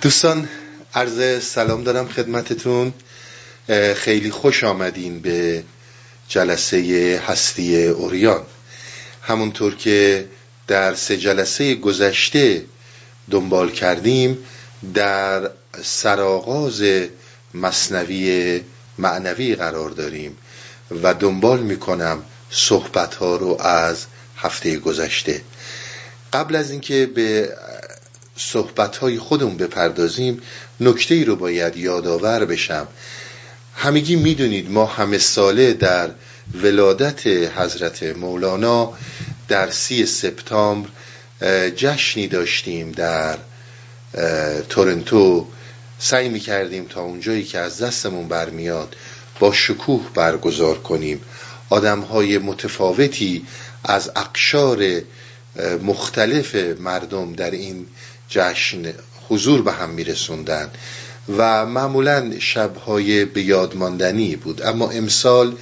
دوستان عرض سلام دارم خدمتتون. خیلی خوش آمدین به جلسه هستی اوریان. همونطور که در سه جلسه گذشته دنبال کردیم در سرآغاز مصنوی معنوی قرار داریم و دنبال می‌کنم صحبت ها رو از هفته گذشته. قبل از اینکه به صحبت های خودمون بپردازیم نکته ای رو باید یادآور بشم. همگی می‌دونید ما همه ساله در ولادت حضرت مولانا در سی سپتامبر جشنی داشتیم در تورنتو. سعی می کردیم تا اونجایی که از دستمون برمیاد با شکوه برگزار کنیم. آدم های متفاوتی از اقشار مختلف مردم در این جشن حضور به هم میرسوندن و معمولا شبهای به یاد ماندنی بود. اما امسال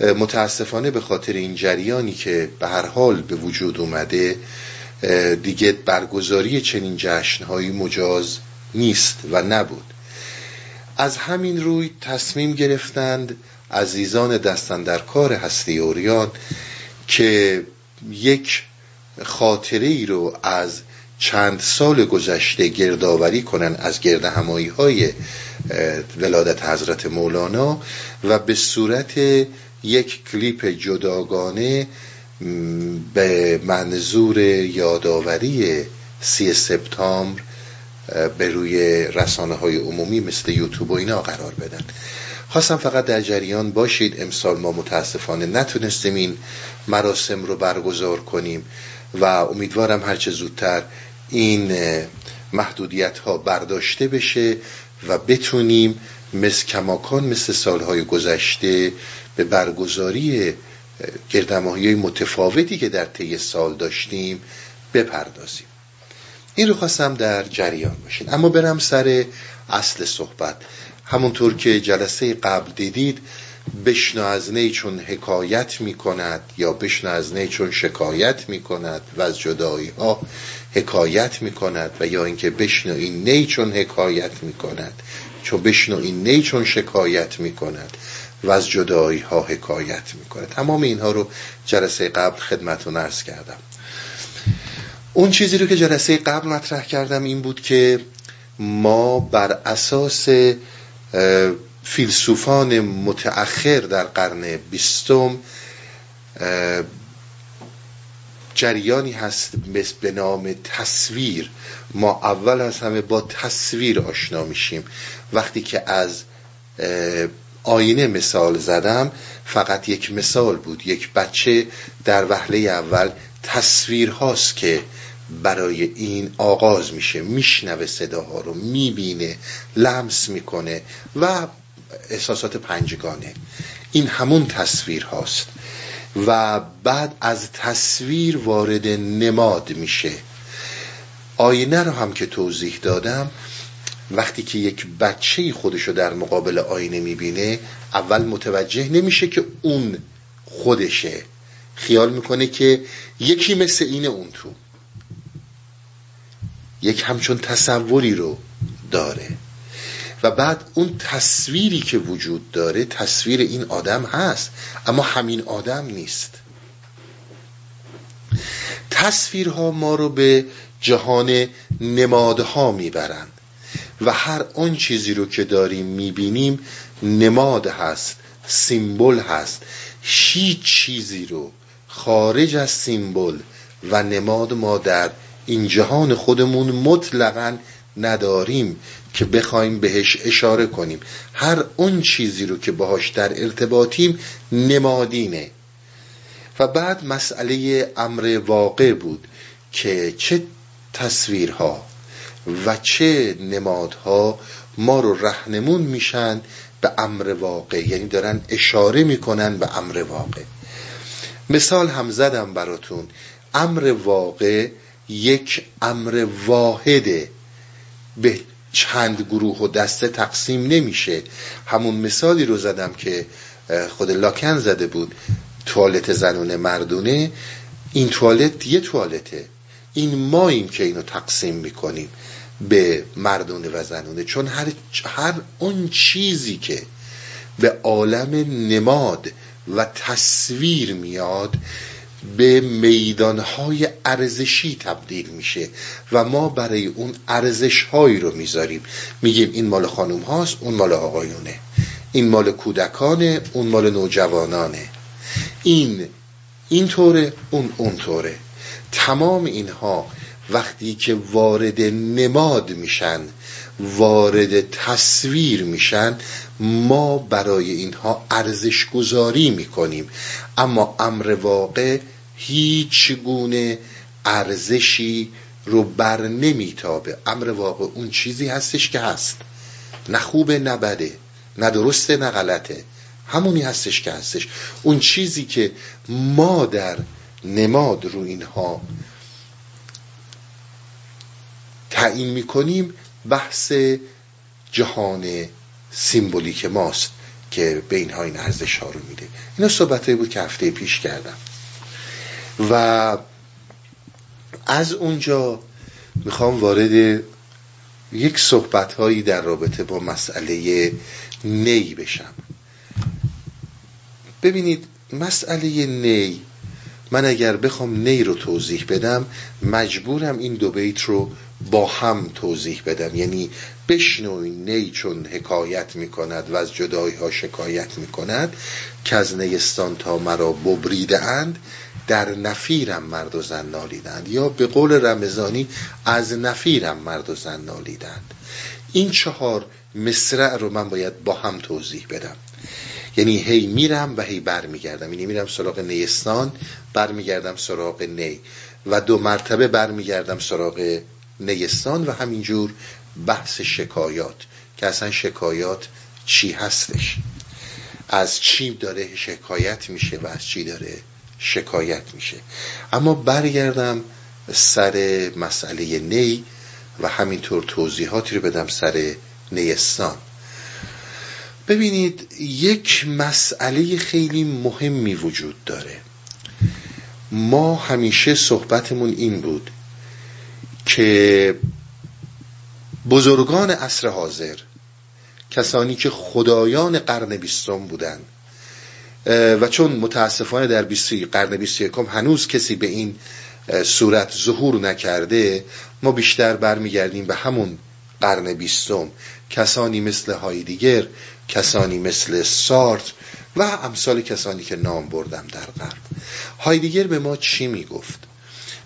متاسفانه به خاطر این جریانی که به هر حال به وجود اومده دیگه برگزاری چنین جشنهایی مجاز نیست و نبود. از همین روی تصمیم گرفتند عزیزان دستن در کار هستی اوریان که یک خاطره ای رو از چند سال گذشته گردآوری کنن از گرد همایی های ولادت حضرت مولانا و به صورت یک کلیپ جداگانه به منظور یادآوری سی سپتامبر به روی رسانه های عمومی مثل یوتیوب و اینا قرار بدن. خواستم فقط در جریان باشید. امسال ما متاسفانه نتونستیم این مراسم رو برگزار کنیم و امیدوارم هرچه زودتر این محدودیت ها برداشته بشه و بتونیم مثل کماکان مثل سالهای گذشته به برگزاری گردماهی متفاوتی که در طی سال داشتیم بپردازیم. این رو خواستم در جریان باشین. اما برم سر اصل صحبت. همونطور که جلسه قبل دیدید بشنو از نی چون حکایت می کند یا بشنو از نی چون شکایت می کند و از جدایی ها حکایت می کند و یا اینکه بشنو این نی چون حکایت می کند چون بشنو این نی چون شکایت می کند و از جدایی ها حکایت می کند تمام اینها رو جلسه قبل خدمتون ارز کردم. اون چیزی رو که جلسه قبل مطرح کردم این بود که ما بر اساس فیلسوفان متأخر در قرن بیستم جریانی هست به نام تصویر. ما اول از همه با تصویر آشنا میشیم. وقتی که از آینه مثال زدم فقط یک مثال بود. یک بچه در وهله اول تصویر هاست که برای این آغاز میشه. میشنوه صداها رو می‌بینه لمس می‌کنه و احساسات پنجگانه. این همون تصویر هاست. و بعد از تصویر وارد نماد میشه. آینه رو هم که توضیح دادم وقتی که یک بچه خودشو در مقابل آینه می‌بینه اول متوجه نمیشه که اون خودشه. خیال می‌کنه که یکی مثل اینه اون تو. یک همچون تصوری رو داره. و بعد اون تصویری که وجود داره تصویر این آدم هست. اما همین آدم نیست. تصویرها ما رو به جهان نمادها می‌برند. و هر آن چیزی رو که داریم می‌بینیم نماد هست سیمبل هست. هیچ چیزی رو خارج از سیمبل و نماد ما در این جهان خودمون مطلقا نداریم. که بخوایم بهش اشاره کنیم. هر اون چیزی رو که باهاش در ارتباطیم نمادینه. و بعد مسئله امر واقع بود که چه تصویرها و چه نمادها ما رو رهنمون میشن به امر واقع. یعنی دارن اشاره می‌کنن به امر واقع. مثال هم زدم براتون. امر واقع یک امر واحده. به چند گروه و دسته تقسیم نمیشه. همون مثالی رو زدم که خود لاکن زده بود. توالت زنونه مردونه. این توالت یه توالته. این ماییم که اینو تقسیم می‌کنیم به مردونه و زنونه. چون هر, هر اون چیزی که به عالم نماد و تصویر میاد به میدانهای ارزشی تبدیل میشه و ما برای اون ارزشهایی رو می‌ذاریم. میگیم این مال خانوم هاست اون مال آقایونه. این مال کودکانه اون مال نوجوانانه. این این طوره اون اون طوره. تمام اینها وقتی که وارد نماد میشن وارد تصویر میشن ما برای اینها ارزش گذاری می‌کنیم. اما امر واقع هیچ گونه ارزشی رو بر نمیتابه. امر واقع اون چیزی هستش که هست. نه خوبه نه بده. نه درسته نه غلطه. همونی هستش که هستش. اون چیزی که ما در نماد رو اینها تعیین می‌کنیم بحث جهان سیمبولیک ماست که به اینها این ارزش ها رو میده. اینا صحبت بود که هفته پیش کردم. و از اونجا می‌خوام وارد یک صحبت هایی در رابطه با مسئله نی بشم. ببینید مسئله نی من اگر بخوام نی رو توضیح بدم مجبورم این دو بیت رو با هم توضیح بدم. یعنی بشنوین نی چون حکایت می‌کند و از جدایی ها شکایت می‌کند که از نیستان تا مرا ببریده اند در نفیرم مرد و زن نالیدند. یا به قول رمزانی از نفیرم مرد و زن نالیدند. این چهار مصرع رو من باید با هم توضیح بدم. یعنی هی میرم و هی برمیگردم. یعنی میرم سراغ نیستان برمیگردم سراغ نی. و دو مرتبه برمیگردم سراغ نیستان و همینجور بحث شکایات که اصلا شکایات چی هستش؟ از چی داره شکایت میشه و از چی داره شکایت میشه؟ اما برگردم سر مسئله نی و همینطور توضیحاتی رو بدم سر نیستان. ببینید یک مسئله خیلی مهمی وجود داره. ما همیشه صحبتمون این بود که بزرگان عصر حاضر کسانی که خدایان قرن بیستم بودن و چون متاسفانه در قرن بیست یکم هنوز کسی به این صورت ظهور نکرده ما بیشتر برمیگردیم به همون قرن بیستم. کسانی مثل هایدیگر کسانی مثل سارت و امثال کسانی که نام بردم در غرب. هایدیگر به ما چی می‌گفت؟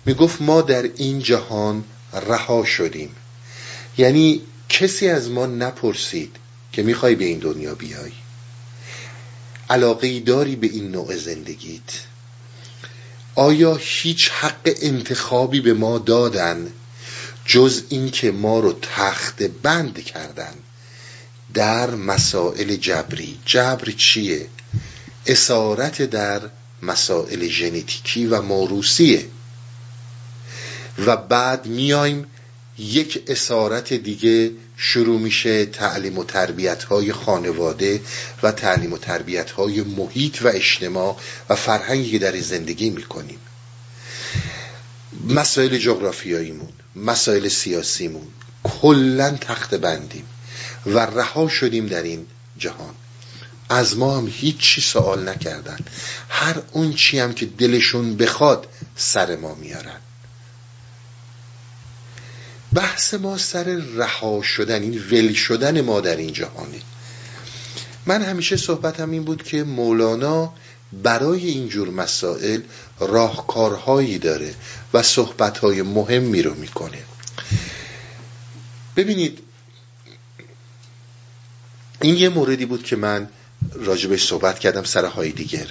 می‌گفت ما در این جهان رها شدیم. یعنی کسی از ما نپرسید که می‌خوای به این دنیا بیای. علاقه داری به این نوع زندگیت؟ آیا هیچ حق انتخابی به ما دادن جز اینکه ما رو تخت بند کردن؟ در مسائل جبری. جبر چیه؟ اسارت در مسائل ژنتیکی و موروسیه و بعد میایم یک اسارت دیگه شروع میشه تعلیم و تربیت های خانواده و تعلیم و تربیت های محیط و اجتماع و فرهنگی که در زندگی می‌کنیم. مسائل جغرافیاییمون مسائل سیاسیمون کلا تخت بندیم و رها شدیم در این جهان. از ما هم هیچی سوال نکردن. هر اون چی هم که دلشون بخواد سر ما میارن. بحث ما سر رها شدن این ول شدن ما در این جهانه من همیشه صحبتم این بود که مولانا برای اینجور مسائل راهکارهایی داره و صحبتهای مهمی رو می‌کنه. ببینید این یه موردی بود که من راجبش صحبت کردم سر دیگر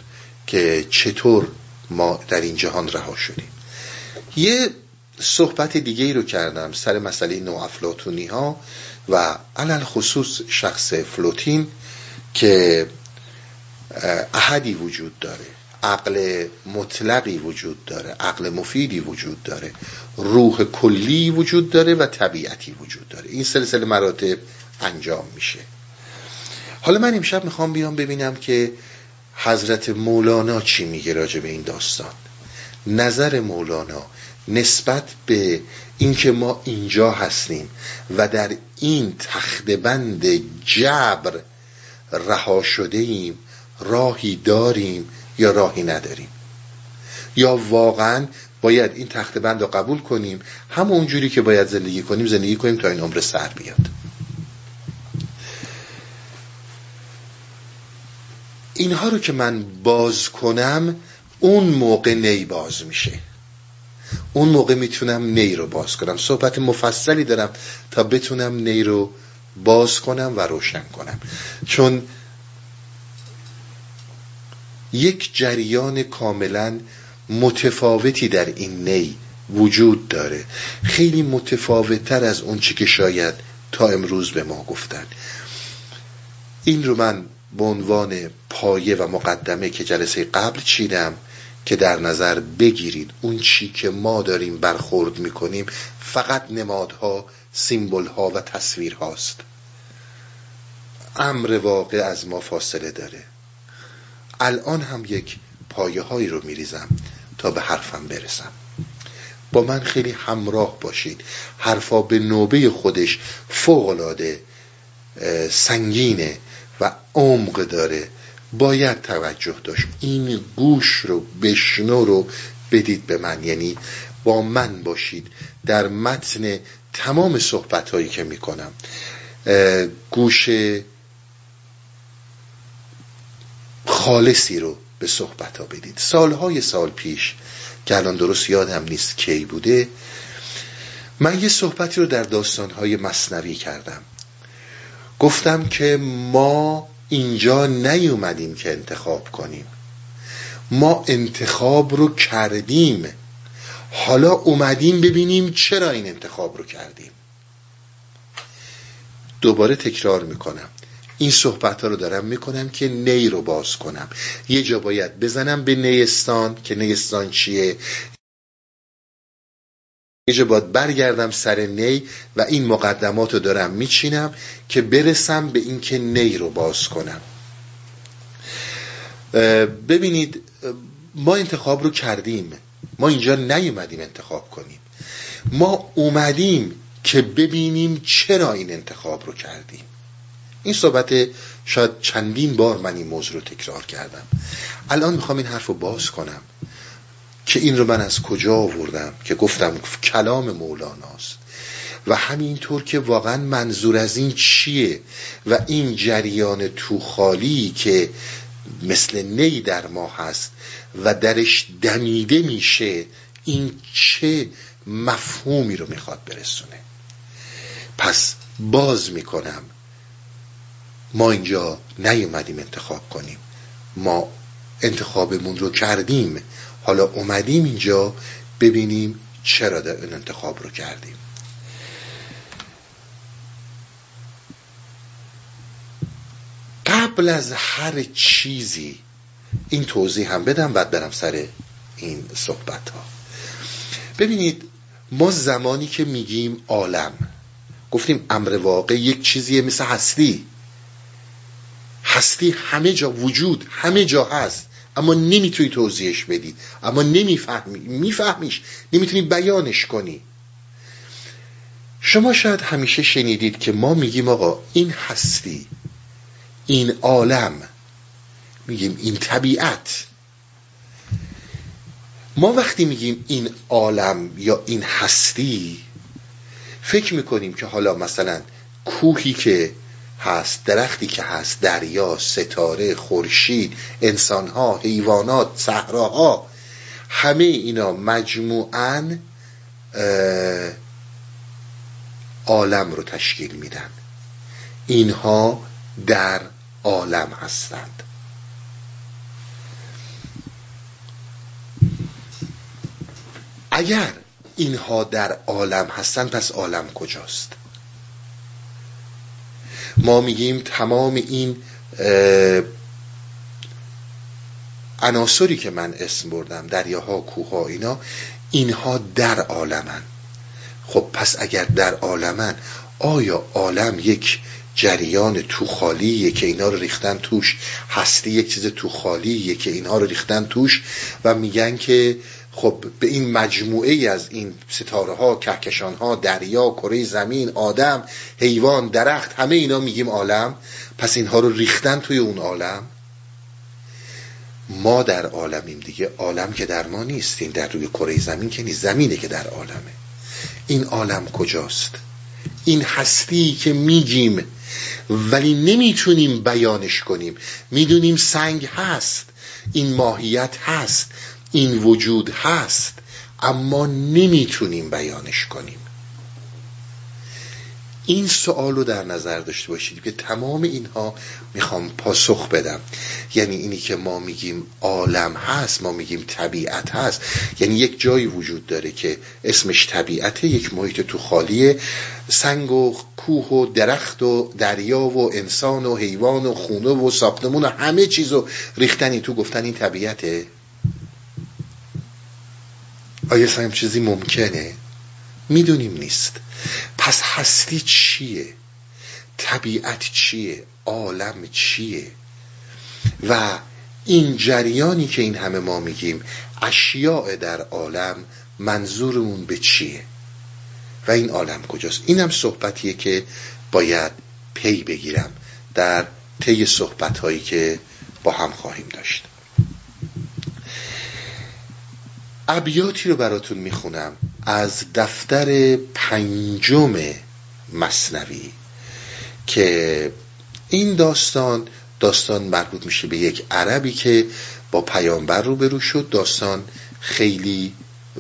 که چطور ما در این جهان رها شدیم. یه صحبت دیگه ای رو کردم سر مسئله نوافلاتونی ها و علل خصوص شخص فلوتین که احدی وجود داره عقل مطلقی وجود داره عقل مفیدی وجود داره روح کلی وجود داره و طبیعتی وجود داره. این سلسله مراتب انجام میشه. حالا من امشب می‌خوام بیام ببینم که حضرت مولانا چی میگه راجع به این داستان. نظر مولانا نسبت به اینکه ما اینجا هستیم و در این تختبند جبر رها شده ایم راهی داریم یا راهی نداریم؟ یا واقعا باید این تخت بند رو قبول کنیم همون جوری که باید زندگی کنیم زندگی کنیم تا این عمر سر بیاد؟ اینها رو که من باز کنم اون موقع نی باز میشه. اون موقع می‌تونم نی رو باز کنم. صحبت مفصلی دارم تا بتونم نی رو باز کنم و روشن کنم. چون یک جریان کاملا متفاوتی در این نی وجود داره. خیلی متفاوتتر از اون چی که شاید تا امروز به ما گفتن. این رو من به عنوان پایه و مقدمه که جلسه قبل چیدم که در نظر بگیرید. اون چی که ما داریم برخورد می‌کنیم فقط نمادها سیمبل ها و تصویر هاست امر واقع از ما فاصله داره. الان هم یک پایه هایی رو میریزم تا به حرفم برسم. با من خیلی همراه باشید. حرفا به نوبه خودش فوقلاده سنگینه و عمق داره. باید توجه داشت. این گوش رو بشنو رو بدید به من. یعنی با من باشید. در متن تمام صحبت هایی که می‌کنم. گوش خالصی رو به صحبت ها بدید. سالهای سال پیش که الان درست یادم نیست کی بوده من یه صحبتی رو در داستانهای مصنوی کردم. گفتم که ما اینجا نیومدیم که انتخاب کنیم. ما انتخاب رو کردیم. حالا اومدیم ببینیم چرا این انتخاب رو کردیم. دوباره تکرار می‌کنم. این صحبت ها رو دارم می‌کنم که نی رو باز کنم. یه جا باید بزنم به نیستان که نیستان چیه؟ یه جا باید برگردم سر نی و این مقدمات رو دارم میچینم که برسم به اینکه نی رو باز کنم. ببینید ما انتخاب رو کردیم. ما اینجا نیومدیم انتخاب کنیم. ما اومدیم که ببینیم چرا این انتخاب رو کردیم. این صحبت شاید چندین بار من این موضوع رو تکرار کردم. الان می‌خوام این حرف رو باز کنم. که این رو من از کجا آوردم که گفتم کلام مولاناست. و همینطور که واقعا منظور از این چیه و این جریان توخالی که مثل نی در ما هست و درش دمیده میشه این چه مفهومی رو می‌خواد برسونه. پس باز می‌کنم ما اینجا نیومدیم انتخاب کنیم. ما انتخابمون رو کردیم. حالا اومدیم اینجا ببینیم چرا در این انتخاب رو کردیم. قبل از هر چیزی این توضیح هم بدم بعد برم سر این صحبت ها ببینید ما زمانی که میگیم عالم گفتیم امر واقع یک چیزیه مثل هستی. هستی همه جا وجود همه جا هست. اما نمی‌تونی توضیحش بدی. اما نمی‌فهمی. میفهمیش. نمی‌تونی بیانش کنی. شما شاید همیشه شنیدید که ما میگیم آقا این هستی این عالم میگیم این طبیعت. ما وقتی میگیم این عالم یا این هستی فکر می‌کنیم که حالا مثلا کوهی که هست درختی که هست دریا ستاره خورشید انسانها حیوانات صحراها همه اینا مجموعا عالم رو تشکیل میدن. اینها در عالم هستند. اگر اینها در عالم هستند پس عالم کجاست؟ ما میگیم تمام این عناصری که من اسم بردم دریاها کوهها اینا اینها در عالمن. خب پس اگر در عالمن آیا عالم یک جریان تو خالیه که اینا رو ریختن توش؟ هستی یک چیز تو خالیه که اینها رو ریختن توش؟ و میگن که خب به این مجموعه ای از این ستاره ها کهکشان ها دریا کره زمین آدم حیوان درخت همه اینا میگیم عالم. پس اینها رو ریختن توی اون عالم. ما در عالمیم دیگه. عالم که در ما نیستیم در روی کره زمین که نیست. زمینه که در عالمه. این عالم کجاست؟ این هستی که میگیم ولی نمی‌تونیم بیانش کنیم. می‌دونیم سنگ هست. این ماهیت هست. این وجود هست اما نمی‌تونیم بیانش کنیم. این سوال رو در نظر داشته باشید که تمام اینها می‌خوام پاسخ بدم. یعنی اینی که ما میگیم عالم هست ما میگیم طبیعت هست. یعنی یک جایی وجود داره که اسمش طبیعته یک محیط تو خالیه. سنگ و کوه و درخت و دریا و انسان و حیوان و خونه و ساختمون و همه چیز رو ریختنی تو گفتن این طبیعته. آیا سایم چیزی ممکنه؟ می‌دونیم نیست. پس هستی چیه؟ طبیعت چیه؟ عالم چیه؟ و این جریانی که این همه ما میگیم اشیاء در عالم منظورمون به چیه؟ و این عالم کجاست؟ اینم صحبتیه که باید پی بگیرم در طی صحبت هایی که با هم خواهیم داشت. ابیاتی رو براتون می‌خونم. از دفتر پنجم مصنوی که این داستان داستان مربوط میشه به یک عربی که با پیامبر روبرو شد. داستان خیلی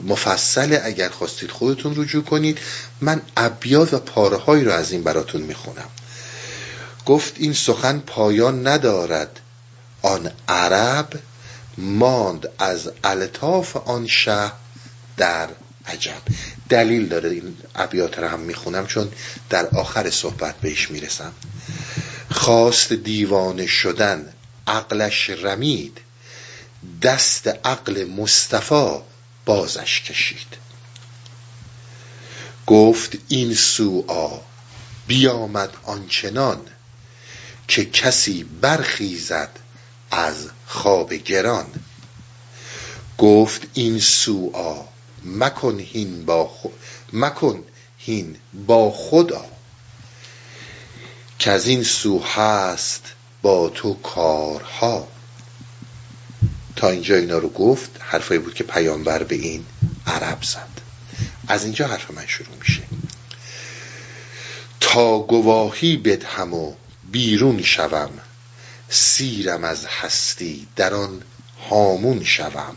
مفصله. اگر خواستید خودتون رجوع کنید من ابیات و پاره رو از این براتون می‌خونم. گفت این سخن پایان ندارد. آن عرب ماند از الطاف آن شه در عجب. دلیل داره این ابیات رو هم می‌خونم چون در آخر صحبت بهش می‌رسم. خواست دیوانه شدن عقلش رمید دست عقل مصطفی بازش کشید. گفت این سوعا بیامد آنچنان که کسی برخیزد از خواب گران. گفت این سوعا مکن هین با خود مکن هین با خدا. که از این سو هست با تو کارها. تا اینجا اینا رو گفت حرفایی بود که پیامبر به این عرب زد. از اینجا حرف من شروع میشه. تا گواهی بدهم و بیرون شوم. سیرم از هستی در آن هامون شوم.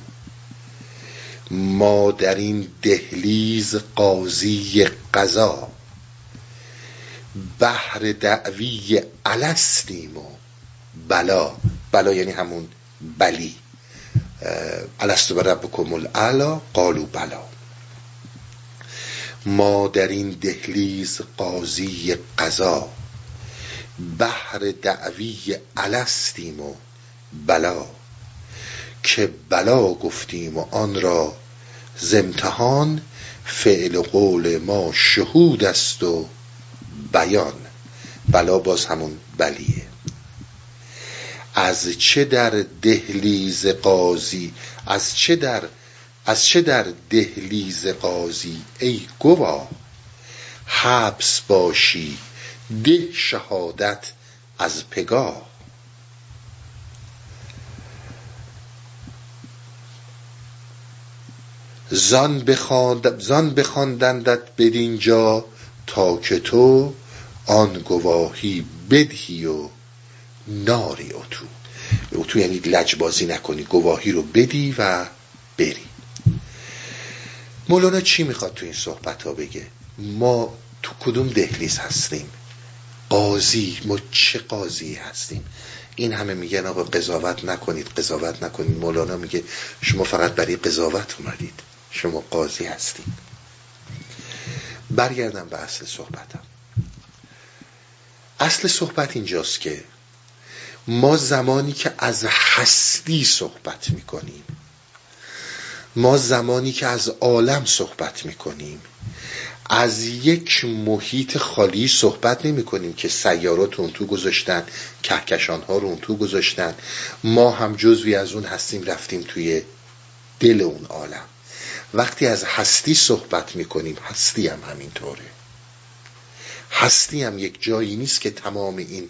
ما در این دهلیز قاضی قضا. بحر دعوی الستیم و بلا. بلا یعنی همون بلی. الستو ربکم الاعلا قالو بلا. ما در این دهلیز قاضی قضا. بحر دعوی الستیم و بلا که بلا گفتیم و آن را زمتحان فعل قول ما شهود است و بیان. بلا باز همون بلیه. از چه در دهلیز قاضی از چه در از چه در دهلیز قاضی ای گوا حبس باشی ده شهادت از پگاه. زان بخواندندت بدینجا تا که تو آن گواهی بدهی و ناری اتو. اتو یعنی لجبازی نکنی گواهی رو بدی و بری. مولانا چی می‌خواد تو این صحبت ها بگه؟ ما تو کدوم دهلیز هستیم؟ قاضی ما چه قاضی هستیم؟ این همه میگن آقا قضاوت نکنید قضاوت نکنید. مولانا میگه شما فقط برای قضاوت اومدید. شما قاضی هستید برگردم به اصل صحبتم. اصل صحبت اینجاست که ما زمانی که از هستی صحبت می‌کنیم ما زمانی که از عالم صحبت می‌کنیم از یک محیط خالی صحبت نمی کنیم که سیارات تو گذاشتن کهکشان ها رو تو گذاشتن. ما هم جزوی از اون هستیم رفتیم توی دل اون عالم. وقتی از هستی صحبت می‌کنیم هستی هم همینطوره. هستی هم یک جایی نیست که تمام این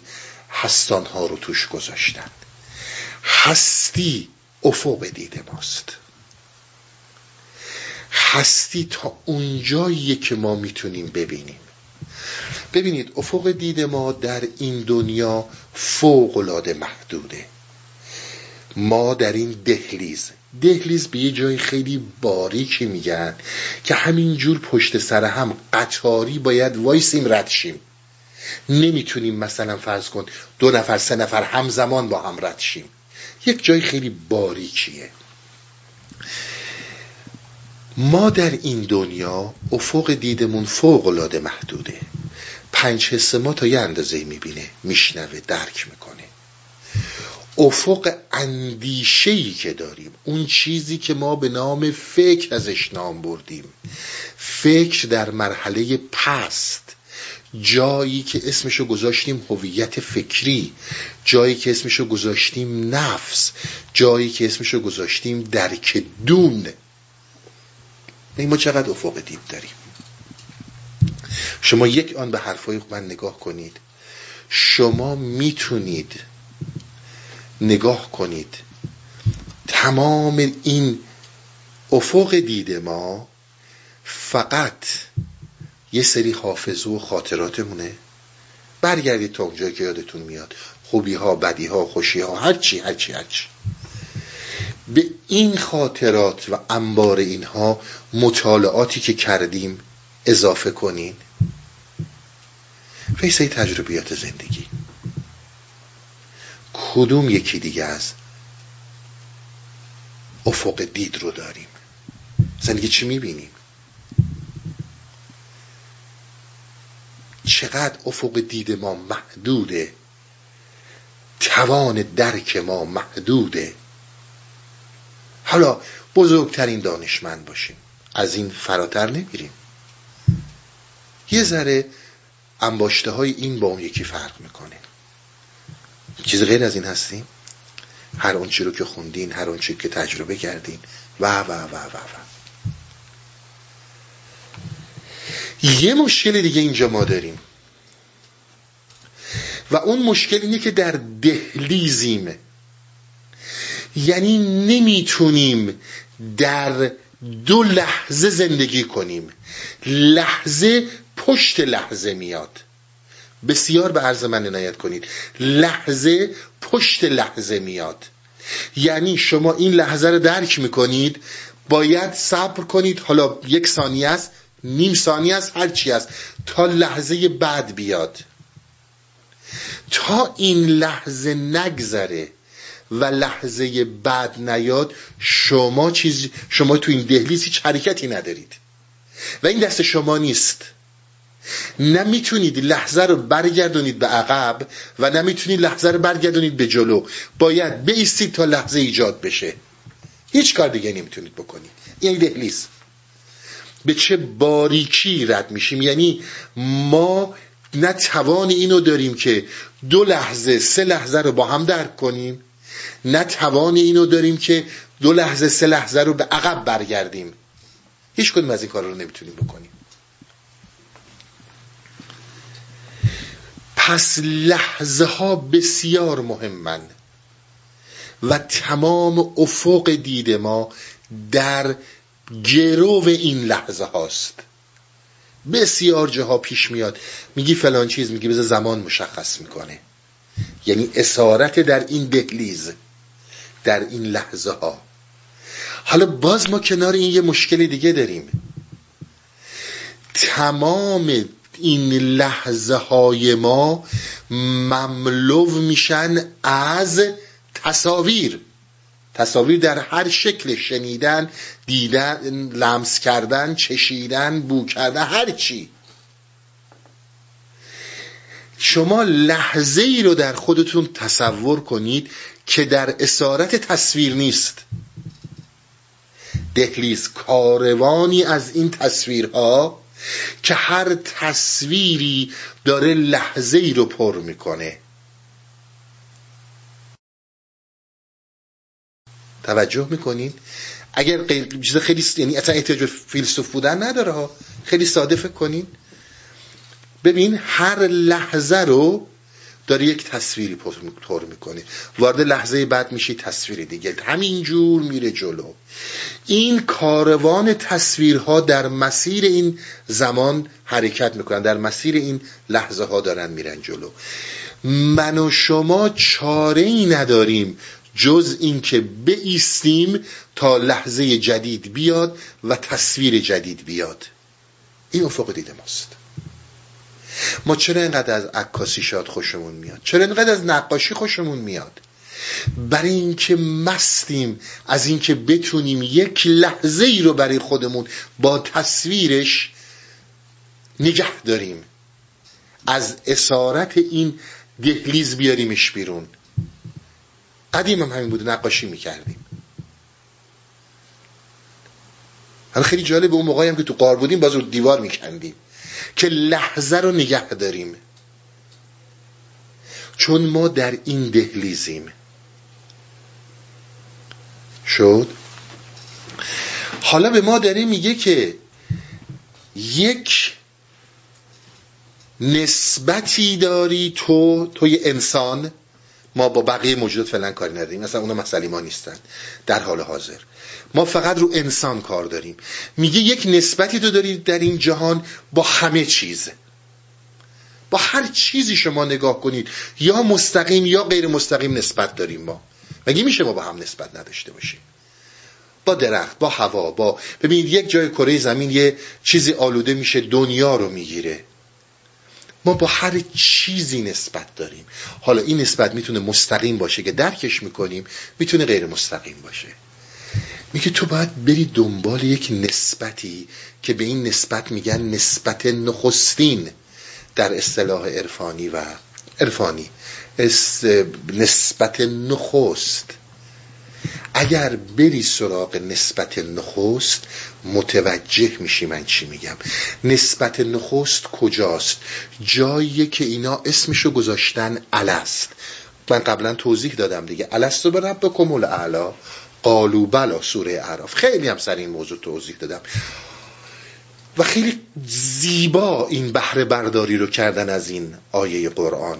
هستانها رو توش گذاشتن. هستی افق دید ماست. هستی تا اونجاییه که ما می‌تونیم ببینیم. ببینید افق دید ما در این دنیا فوق العاده محدوده. ما در این دهلیز. دهلیز به یه جای خیلی باریکی میگن که همینجور پشت سر هم قطاری باید وایسیم ردشیم نمی‌تونیم مثلا فرض کن دو نفر سه نفر همزمان با هم رد شیم. یک جای خیلی باریکیه. ما در این دنیا افق دیدمون فوق العاده محدوده. پنج حس ما تا یه اندازه می‌بینه میشنوه درک می‌کنه. افق اندیشهی که داریم اون چیزی که ما به نام فکر ازش نام بردیم. فکر در مرحله پست جایی که اسمشو گذاشتیم هویت فکری جایی که اسمشو گذاشتیم نفس جایی که اسمشو گذاشتیم درک دون. ما چقدر افق دید داریم. شما یک آن به حرفای من نگاه کنید. شما می‌تونید نگاه کنید. تمام این افق دید ما فقط یه سری حافظه و خاطراتمونه. برگردید تا اونجا که یادتون میاد. خوبی ها بدی ها خوشی ها هرچی هرچی هرچی. به این خاطرات و انبار اینها مطالعاتی که کردیم اضافه کنین فیسه تجربیات زندگی. کدوم یکی دیگه از افق دید رو داریم؟ زندگی چی می‌بینیم؟ چقدر افق دید ما محدوده؟ توان درک ما محدوده؟ حالا بزرگترین دانشمند باشیم. از این فراتر نمیریم. یه ذره انباشته های این با اون یکی فرق می‌کنه. چیز غیر از این هستیم؟ هر چی رو که خوندین هر چی که تجربه کردین. و و و و و. یه مشکل دیگه اینجا ما داریم. و اون مشکل اینه که در دهلیزیم یعنی نمی‌تونیم در دو لحظه زندگی کنیم. لحظه پشت لحظه میاد. بسیار به عرض من عنایت کنید. لحظه پشت لحظه میاد. یعنی شما این لحظه رو درک می‌کنید باید صبر کنید. حالا یک ثانیه است نیم ثانیه است هر چی است. تا لحظه بعد بیاد. تا این لحظه نگذره. و لحظه بعد نیاد شما چیز شما تو این دهلیز هیچ حرکتی ندارید. و این دست شما نیست. نمی‌تونید لحظه رو برگردونید به عقب و نمی‌تونید لحظه رو برگردونید به جلو. باید بیستید تا لحظه ایجاد بشه. هیچ کار دیگه نمی‌تونید بکنید. این دهلیز. به چه باریکی رد میشیم. یعنی ما نه توان اینو داریم که دو لحظه سه لحظه رو با هم درک کنیم. نه توان اینو داریم که دو لحظه سه لحظه رو به عقب برگردیم. هیچ کدوم از این کار رو نمی‌تونیم بکنیم. پس لحظه ها بسیار مهمن و تمام افق دید ما در گرو این لحظه هاست. بسیار جاها پیش میاد. میگی فلان چیز میگی بذار زمان مشخص می‌کنه. یعنی اسارت در این دهلیز در این لحظه ها حالا باز ما کنار این یه مشکل دیگه داریم. تمام این لحظه های ما مملو میشن از تصاویر. تصاویر در هر شکل شنیدن دیدن لمس کردن چشیدن بو کردن هر چی. شما لحظه ای رو در خودتون تصور کنید که در اسارت تصویر نیست. دهلیز کاروانی از این تصویرها که هر تصویری داره لحظه ای رو پر می‌کنه. توجه می‌کنین اگر چیز خیلی یعنی اصلا احتیاج به فیلسوف بودن نداره خیلی ساده فکر کنین ببین هر لحظه رو داره یک تصویری پر می‌کنه وارد لحظه بعد میشه تصویر دیگه. همینجور میره جلو. این کاروان تصویرها در مسیر این زمان حرکت می‌کنن. در مسیر این لحظه ها دارن میرن جلو. من و شما چاره ای نداریم جز اینکه بیستیم تا لحظه جدید بیاد و تصویر جدید بیاد. این افق دید ماست. ما چرا اینقدر از عکاسی شاد خوشمون میاد؟ چرا اینقدر از نقاشی خوشمون میاد؟ برای اینکه مستیم از اینکه بتونیم یک لحظه ای رو برای خودمون با تصویرش نگه داریم. از اسارت این دهلیز بیاریمش بیرون. قدیم هم همین بود نقاشی می‌کردیم. حالا خیلی جالب اون موقعی هم که تو قار بودیم باز رو دیوار میکندیم. که لحظه رو نگه داریم. چون ما در این دهلیزیم. شد؟ حالا به ما داره میگه که یک نسبتی داری تو توی انسان. ما با بقیه موجودات فعلا کاری نداریم. مثلا اونا مسئله ما نیستن. در حال حاضر. ما فقط رو انسان کار داریم. میگه یک نسبتی تو داری در این جهان با همه چیز. با هر چیزی شما نگاه کنید. یا مستقیم یا غیر مستقیم نسبت داریم ما. مگه میشه ما با هم نسبت نداشته باشیم؟ با درخت با هوا با ببینید یک جای کره زمین یه چیزی آلوده میشه دنیا رو می‌گیره. ما با هر چیزی نسبت داریم. حالا این نسبت می‌تونه مستقیم باشه که درکش می‌کنیم می‌تونه غیر مستقیم باشه. میگه تو باید بری دنبال یک نسبتی که به این نسبت میگن نسبت نخستین در اصطلاح عرفانی و عرفانی. نسبت نخست. اگر بری سراغ نسبت نخست متوجه میشی من چی میگم. نسبت نخست کجاست؟ جایی که اینا اسمشو گذاشتن الست. من قبلا توضیح دادم دیگه. الست به رب کمول اعلا قالو بلا سوره عراف خیلی هم سر این موضوع توضیح دادم. و خیلی زیبا این بهره برداری رو کردن از این آیه قرآن.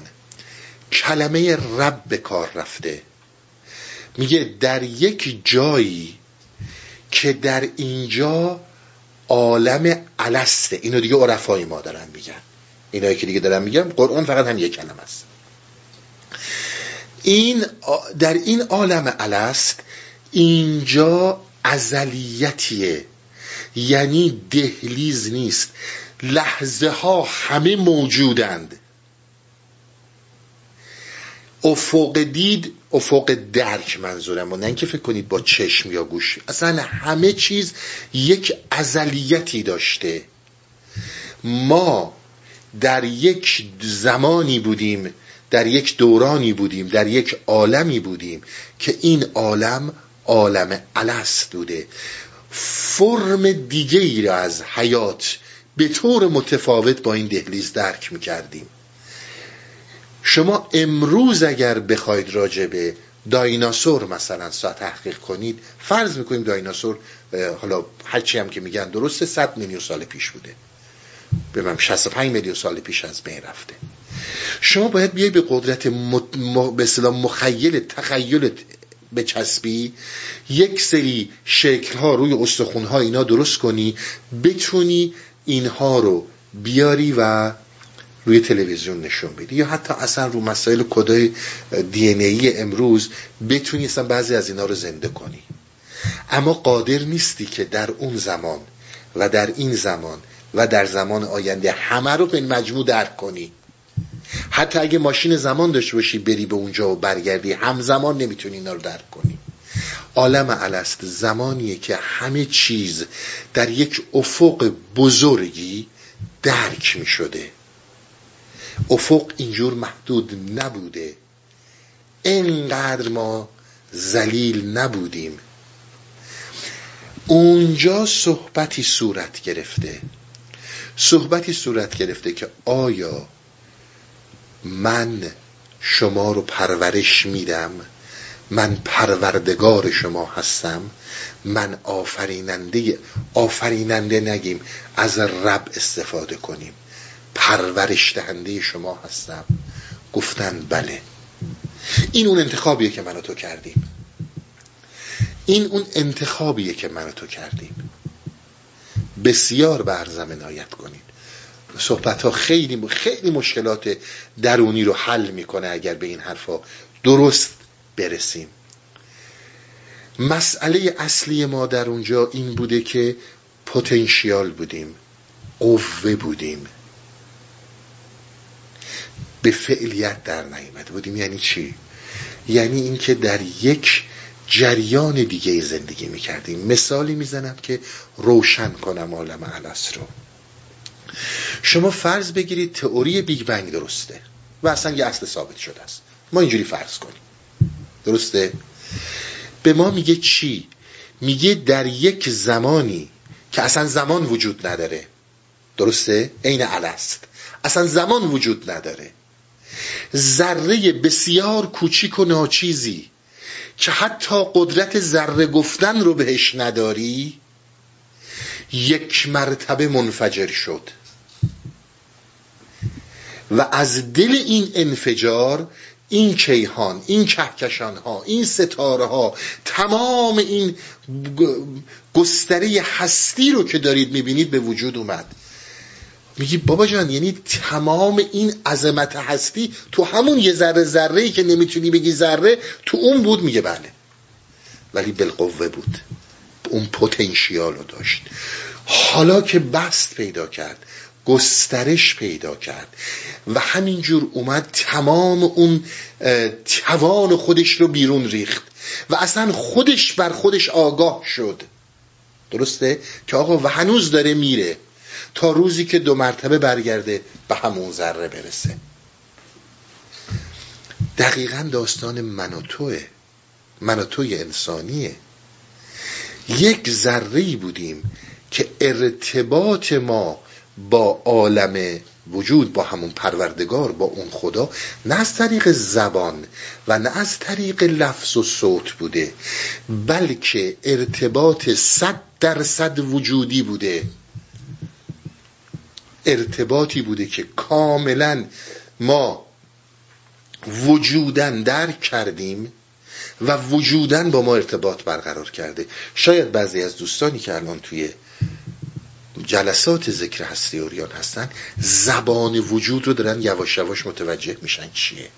کلمه رب به کار رفته. میگه در یک جایی که در اینجا عالم السته اینو دیگه عرفای ما دارن میگن. اینایی که دیگه دارن میگن قرآن فقط هم یک کلمه است. این در این عالم الست اینجا ازلیتیه. یعنی دهلیز نیست. لحظه ها همه موجودند. افق دید افق درک منظورم. نه اینکه فکر کنید با چشم یا گوش. اصلا همه چیز یک ازلیتی داشته. ما در یک زمانی بودیم در یک دورانی بودیم در یک عالمی بودیم که این عالم عالم الست بوده. فرم دیگه ای را از حیات به طور متفاوت با این دهلیز درک می‌کردیم. شما امروز اگر بخواید راجع به دایناسور مثلا تحقیق کنید فرض می‌کنیم دایناسور حالا هرچی هم که میگن درسته 100 میلیون سال پیش بوده. به من 65 میلیون سال پیش از بین رفته. شما باید بیای به قدرت. به مخیل تخیل بچسبی یک سری شکل ها روی استخون ها اینا درست کنی بتونی اینها رو بیاری و روی تلویزیون نشون بدی. یا حتی اصلا رو مسائل کدای دی ای امروز بتونی اصلا بعضی از اینا رو زنده کنی. اما قادر نیستی که در اون زمان و در این زمان و در زمان آینده همه رو به مجموع درک کنی. حتی اگه ماشین زمان داشته باشی بری به اونجا و برگردی همزمان نمی‌تونی اینا رو درک کنی. عالم الست زمانیه که همه چیز در یک افق بزرگی درک می شده افق اینجور محدود نبوده. اینقدر ما زلیل نبودیم. اونجا صحبتی صورت گرفته. صحبتی صورت گرفته که آیا من شما رو پرورش میدم. من پروردگار شما هستم. من آفریننده آفریننده نگیم. از رب استفاده کنیم. پرورش دهنده شما هستم. گفتن بله. این اون انتخابیه که من تو کردیم. این اون انتخابیه که من تو کردیم. بسیار برزم عنایت کنید. صحبت ها خیلی خیلی مشکلات درونی رو حل می‌کنه اگر به این حرفا درست برسیم. مسئله اصلی ما در اونجا این بوده که پتانسیال بودیم قوه بودیم. به فعلیت در نیامده بودیم. یعنی چی؟ یعنی اینکه در یک جریان دیگه زندگی می‌کردیم. مثالی می‌زنم که روشن کنم عالم علس رو. شما فرض بگیرید تئوری بیگ بنگ درسته و اصلا یه اصل ثابت شده است. ما اینجوری فرض کنیم. درسته؟ به ما میگه چی؟ میگه در یک زمانی که اصلا زمان وجود نداره. درسته؟ عین الست اصلا زمان وجود نداره. ذره بسیار کوچیک و ناچیزی که حتی قدرت ذره گفتن رو بهش نداری یک مرتبه منفجر شد. و از دل این انفجار این کیهان این کهکشان ها این ستاره ها تمام این گستره هستی رو که دارید می‌بینید به وجود اومد. میگی بابا جان یعنی تمام این عظمت هستی تو همون یه ذره ذره ای که نمی‌تونی بگی ذره تو اون بود میگه بله. ولی بالقوه بود. اون پتانسیال رو داشت. حالا که بست پیدا کرد گسترش پیدا کرد و همینجور اومد تمام اون توان خودش رو بیرون ریخت و اصلا خودش بر خودش آگاه شد. درسته؟ که آقا و هنوز داره میره تا روزی که دو مرتبه برگرده به همون ذره برسه. دقیقا داستان من و توه. من و توی انسانیه. یک ذره بودیم که ارتباط ما با عالم وجود با همون پروردگار با اون خدا نه از طریق زبان و نه از طریق لفظ و صوت بوده بلکه ارتباط صد درصد وجودی بوده. ارتباطی بوده که کاملا ما وجودن درک کردیم و وجودن با ما ارتباط برقرار کرده. شاید بعضی از دوستانی که الان توی جلسات ذکر هستی اوریان هستن زبان وجود رو دارن یواش یواش متوجه میشن چیه.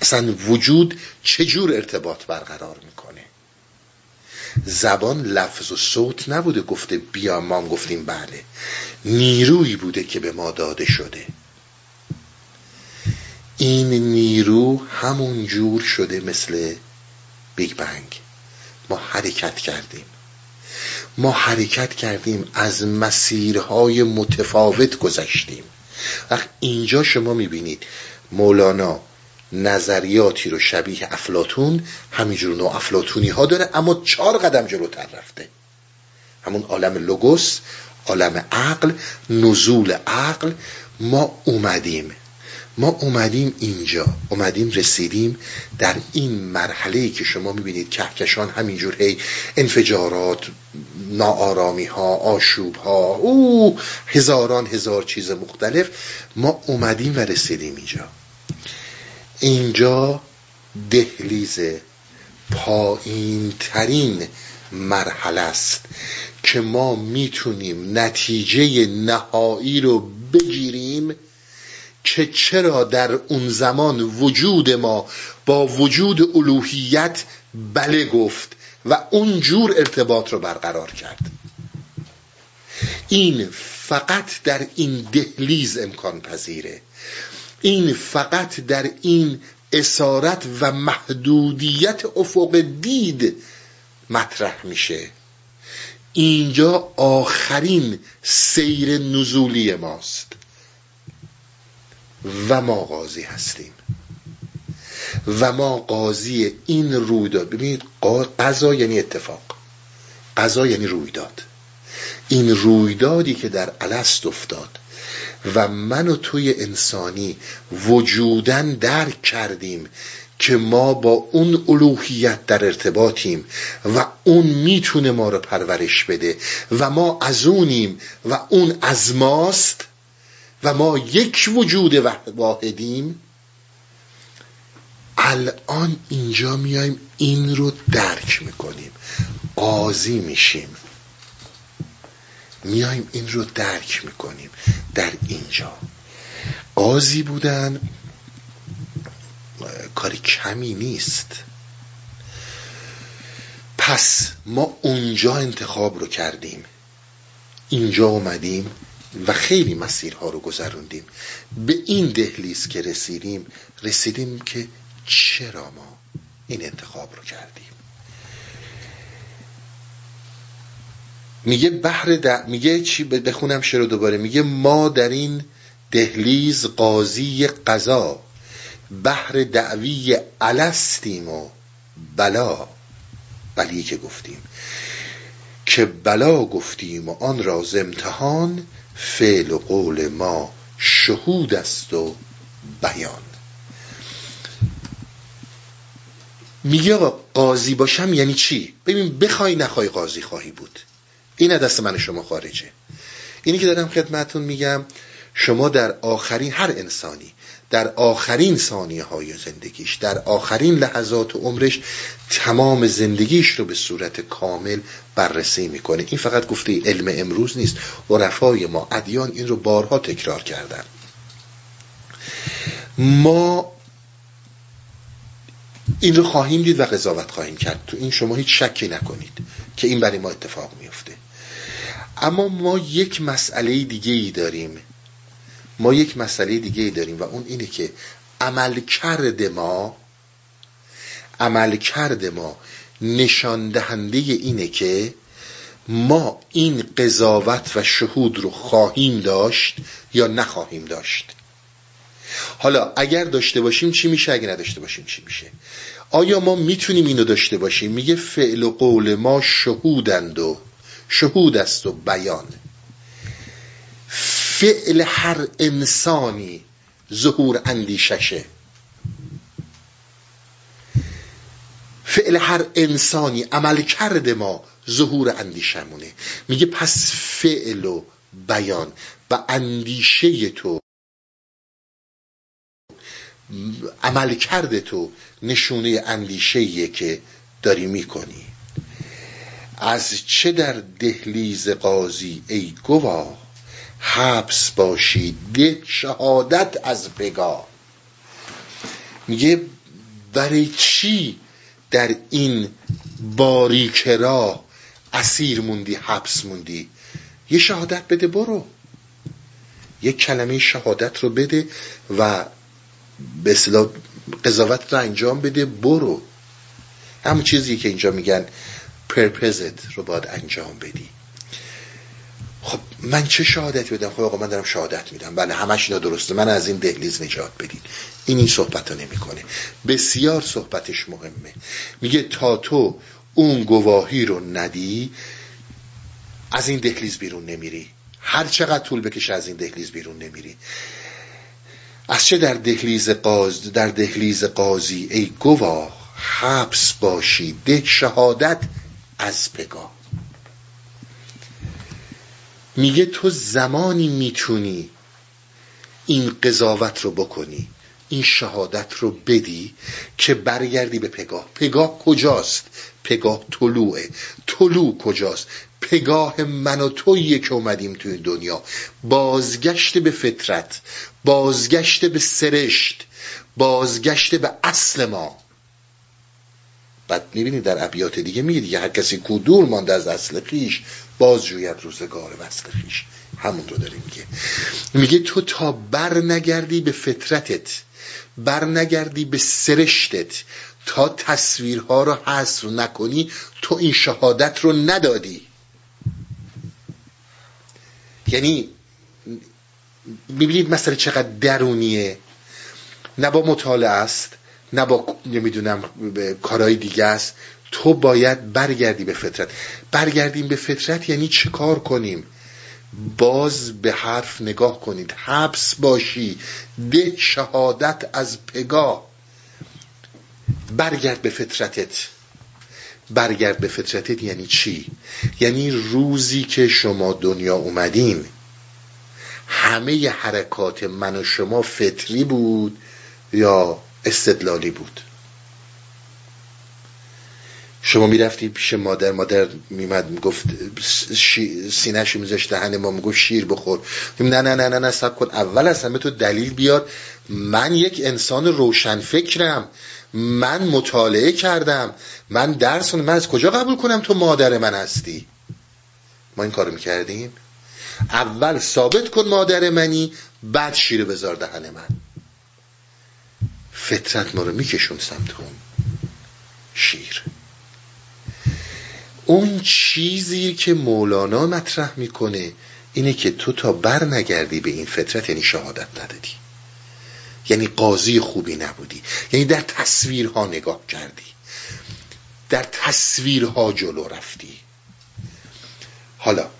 اصلا وجود چجور ارتباط برقرار می‌کنه؟ زبان لفظ و صوت نبوده گفته بیا ما گفتیم بله. نیرویی بوده که به ما داده شده. این نیرو همون جور شده مثل Big Bang ما حرکت کردیم. ما حرکت کردیم از مسیرهای متفاوت گذشتیم. وقت اینجا شما می‌بینید مولانا نظریاتی رو شبیه افلاطون همینجور نو افلاطونی ها داره اما چهار قدم جلوتر رفته. همون عالم لوگوس عالم عقل نزول عقل ما اومدیم. ما اومدیم اینجا اومدیم رسیدیم در این مرحله که شما می‌بینید کهکشان همینجور هی انفجارات ناآرامی ها آشوب ها او هزاران هزار چیز مختلف. ما اومدیم و رسیدیم اینجا. اینجا دهلیز پایین ترین مرحله است که ما می‌تونیم نتیجه نهایی رو بگیریم. که چرا در اون زمان وجود ما با وجود الوهیت بله گفت و اون جور ارتباط رو برقرار کرد؟ این فقط در این دهلیز امکان پذیره. این فقط در این اسارت و محدودیت افق دید مطرح میشه. اینجا آخرین سیر نزولی ماست. و ما قاضی هستیم. و ما قاضی این رویداد. ببینید قضا یعنی اتفاق. قضا یعنی رویداد. این رویدادی که در الست افتاد و من و توی انسانی وجودن درک کردیم که ما با اون الوهیت در ارتباطیم و اون می‌تونه ما رو پرورش بده و ما از اونیم و اون از ماست و ما یک وجود واحدیم الان اینجا میایم این رو درک می‌کنیم. قاضی میشیم. میایم این رو درک می‌کنیم در اینجا. قاضی بودن کاری کمی نیست. پس ما اونجا انتخاب رو کردیم. اینجا اومدیم. و خیلی مسیرها رو گذروندیم. به این دهلیز که رسیدیم رسیدیم که چرا ما این انتخاب رو کردیم؟ میگه بحر میگه چی؟ بخونم شروع دوباره. میگه ما در این دهلیز قاضی قضا بحر دعوی الستیم و بلا بلی که گفتیم. که بلا گفتیم و آن را امتحان فعل و قول ما شهود است و بیان. میگه قاضی باشم یعنی چی؟ ببین بخوای نخوای قاضی خواهی بود. این دست من شما خارجه. اینی که دارم خدمتون میگم شما در آخرین هر انسانی در آخرین ثانیه های زندگیش در آخرین لحظات عمرش تمام زندگیش رو به صورت کامل بررسی می‌کنه. این فقط گفته علم امروز نیست. رفای ما ادیان این رو بارها تکرار کردن. ما این رو خواهیم دید و قضاوت خواهیم کرد. تو این شما هیچ شکی نکنید که این برای ما اتفاق میفته اما ما یک مسئله دیگه ای داریم. ما یک مسئله دیگه ای داریم و اون اینه که عمل کرد ما عمل کرد ما نشان دهنده اینه که ما این قضاوت و شهود رو خواهیم داشت یا نخواهیم داشت. حالا اگر داشته باشیم چی میشه؟ اگر نداشته باشیم چی میشه؟ آیا ما می‌تونیم اینو داشته باشیم؟ میگه فعل و قول ما شهودند و شهود است و بیان. فعل هر انسانی ظهور اندیششه. فعل هر انسانی عمل کرده ما ظهور اندیشمونه میگه پس فعل و بیان و اندیشه تو عمل کرده تو نشونه اندیشه که داری می‌کنی. از چه در دهلیز قاضی ای گواه؟ حبس باشی ده شهادت از بگاه میگه برای چی در این باریک راه اسیر موندی حبس موندی؟ یه شهادت بده برو. یه کلمه شهادت رو بده و به اصطلاح قضاوت رو انجام بده برو. همون چیزی که اینجا میگن پرپزت رو باید انجام بدی. خب من چه شهادتی بدم؟ خب آقا من دارم شهادت میدم. بله همش اینا درسته. من از این دهلیز نجات بدین. این این صحبت رو نمی‌کنه. بسیار صحبتش مهمه. میگه تا تو اون گواهی رو ندی از این دهلیز بیرون نمیری. هر چقدر طول بکشه از این دهلیز بیرون نمیری. از چه در دهلیز قاز در دهلیز قاضی؟ ای گواه حبس باشی. ده شهادت از پگاه. میگه تو زمانی می‌تونی این قضاوت رو بکنی این شهادت رو بدی که برگردی به پگاه. پگاه کجاست؟ پگاه طلوعه. طلوع کجاست؟ پگاه من و تویی که اومدیم توی دنیا. بازگشت به فطرت بازگشت به سرشت بازگشت به اصل ما. بعد می‌بینید در ابیات دیگه میگه دیگه هر کسی کو دور مانده از اصل خیش باز جوید روزگار وصل خیش. همون رو داره میگه. میگه تو تا بر نگردی به فطرتت بر نگردی به سرشتت تا تصویرها رو حصر نکنی تو این شهادت رو ندادی. یعنی می‌بینید مسئله چقدر درونیه. نه با مطالعه است نه با نمی‌دونم کارهای دیگه است. تو باید برگردی به فطرت. برگردیم به فطرت یعنی چه کار کنیم؟ باز به حرف نگاه کنید. حبس باشی. ده شهادت از پگاه. برگرد به فطرتت. برگرد به فطرتت یعنی چی؟ یعنی روزی که شما دنیا اومدین همه حرکات من و شما فطری بود یا استدلالی بود. شما می‌رفتی پیش مادر مادر میمد می‌گفت سینهشو میذاشت دهن ما می‌گفت شیر بخور. نه نه نه نه نه سب کن. اول از همه تو دلیل بیار. من یک انسان روشن فکرم. من مطالعه کردم. من درس من از کجا قبول کنم تو مادر من هستی؟ ما این کارو می‌کردیم. اول ثابت کن مادر منی بعد شیر بذار دهن من. فطرت ما رو میکشون سمت اون شیر. اون چیزی که مولانا مطرح می‌کنه اینه که تو تا بر نگردی به این فطرت یعنی شهادت ندادی. یعنی قاضی خوبی نبودی. یعنی در تصویرها نگاه کردی. در تصویرها جلو رفتی. حالا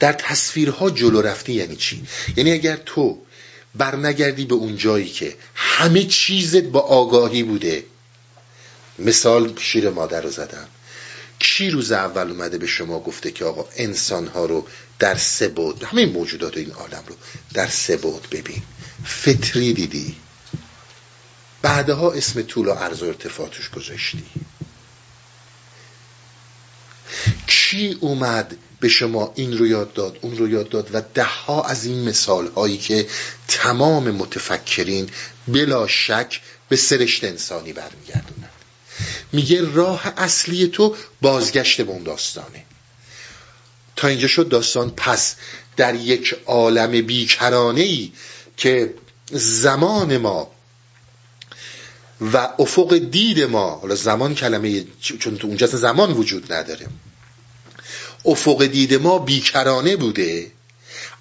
در تصویرها جلو رفتی یعنی چی؟ یعنی اگر تو برنگردی به اون جایی که همه چیزت با آگاهی بوده. مثال شیر مادر رو زدم. کی روز اول اومده به شما گفته که آقا انسان ها رو در سه بود همه موجودات این عالم رو در سه بود ببین. فطری دیدی. بعدها اسم طول و عرض و گذاشتی. کی اومد به شما این رو یاد داد اون رو یاد داد و ده ها از این مثال هایی که تمام متفکرین بلا شک به سرشت انسانی برمیگردونن میگه راه اصلی تو بازگشت به اون داستانه. تا اینجا شد داستان پس در یک عالم بیکرانه ای که زمان ما و افق دید ما حالا زمان کلمه چون تو اونجا زمان وجود نداره. افق دید ما بیکرانه بوده.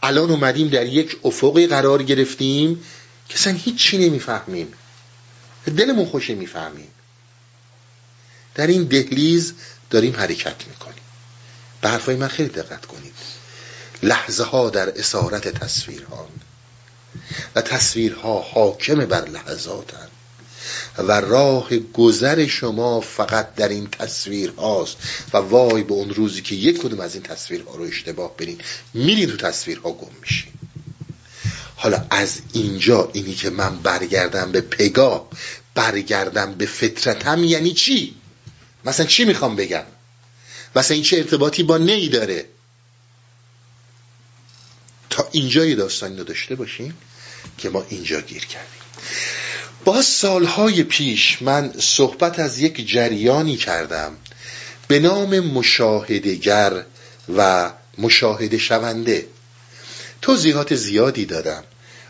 الان اومدیم در یک افقی قرار گرفتیم که اصلا هیچی نمی‌فهمیم. دلمون خوشه می‌فهمیم در این دهلیز داریم حرکت می‌کنیم. به حرفای من خیلی دقت کنید. لحظه ها در اسارت تصویرها و تصویرها حاکم بر لحظاتند و راه گذر شما فقط در این تصویر هاست. و وای به اون روزی که یک کدوم از این تصویرها رو اشتباه برین. میرین تو تصویرها گم میشین. حالا از اینجا اینی که من برگردم به پگاه برگردم به فطرتم یعنی چی؟ مثلا چی می‌خوام بگم؟ مثلا این چه ارتباطی با نی داره؟ تا اینجای داستانی رو داشته باشیم که ما اینجا گیر کردیم. با سالهای پیش من صحبت از یک جریانی کردم به نام مشاهدگر و مشاهده شونده توضیحات زیادی دادم.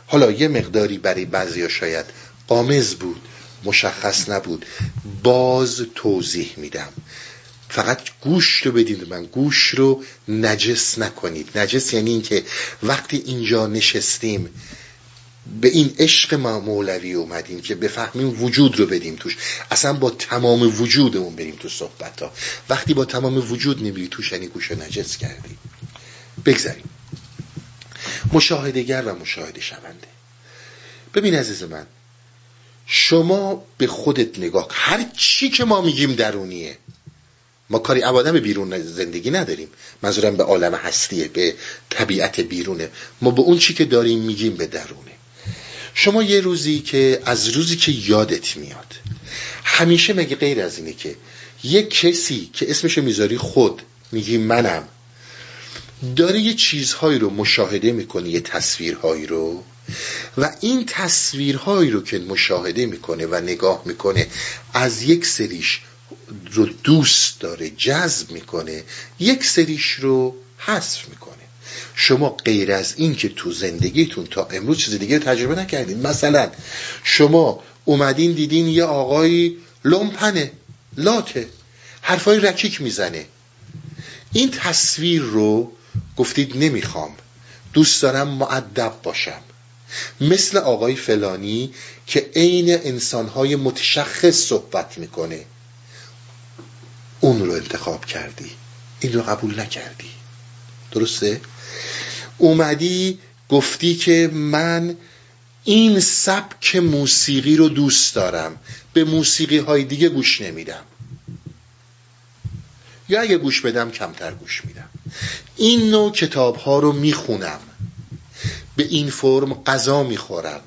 حالا یه مقداری برای بعضی شاید قامز بود مشخص نبود. باز توضیح میدم. فقط گوش رو بدید من. گوش رو نجس نکنید. نجس یعنی اینکه وقتی اینجا نشستیم به این عشق مولوی اومدیم که بفهمیم وجود رو بدیم توش. اصلا با تمام وجودمون بریم تو صحبت ها وقتی با تمام وجود نمیری توش یعنی گوش نجس کردیم بگذاریم. مشاهدگر و مشاهده شونده. ببین عزیز من شما به خودت نگاه هر چی که ما میگیم درونیه. ما کاری عبادم به بیرون زندگی نداریم. منظورم به عالم هستیه به طبیعت بیرونه. ما به اون چی که داریم میگیم به درونه. شما یه روزی که از روزی که یادت میاد همیشه مگه غیر از اینه که یه کسی که اسمشو می‌ذاری خود میگی منم داره یه چیزهایی رو مشاهده می‌کنه یه تصویرهایی رو و این تصویرهایی رو که مشاهده می‌کنه و نگاه می‌کنه از یک سریش رو دوست داره جذب می‌کنه یک سریش رو حذف می‌کنه. شما غیر از این که تو زندگیتون تا امروز چیز دیگه تجربه نکردین. مثلا شما اومدین دیدین یه آقای لومپنه لاته حرفای رکیک می‌زنه. این تصویر رو گفتید نمی‌خوام. دوست دارم معدب باشم. مثل آقای فلانی که عین انسانهای متشخص صحبت می‌کنه. اون رو انتخاب کردی. این رو قبول نکردی. درسته؟ اومدی گفتی که من این سبک موسیقی رو دوست دارم. به موسیقی های دیگه گوش نمیدم. یا اگه گوش بدم کمتر گوش میدم. این نوع کتاب ها رو می‌خونم. به این فرم غذا می‌خورم.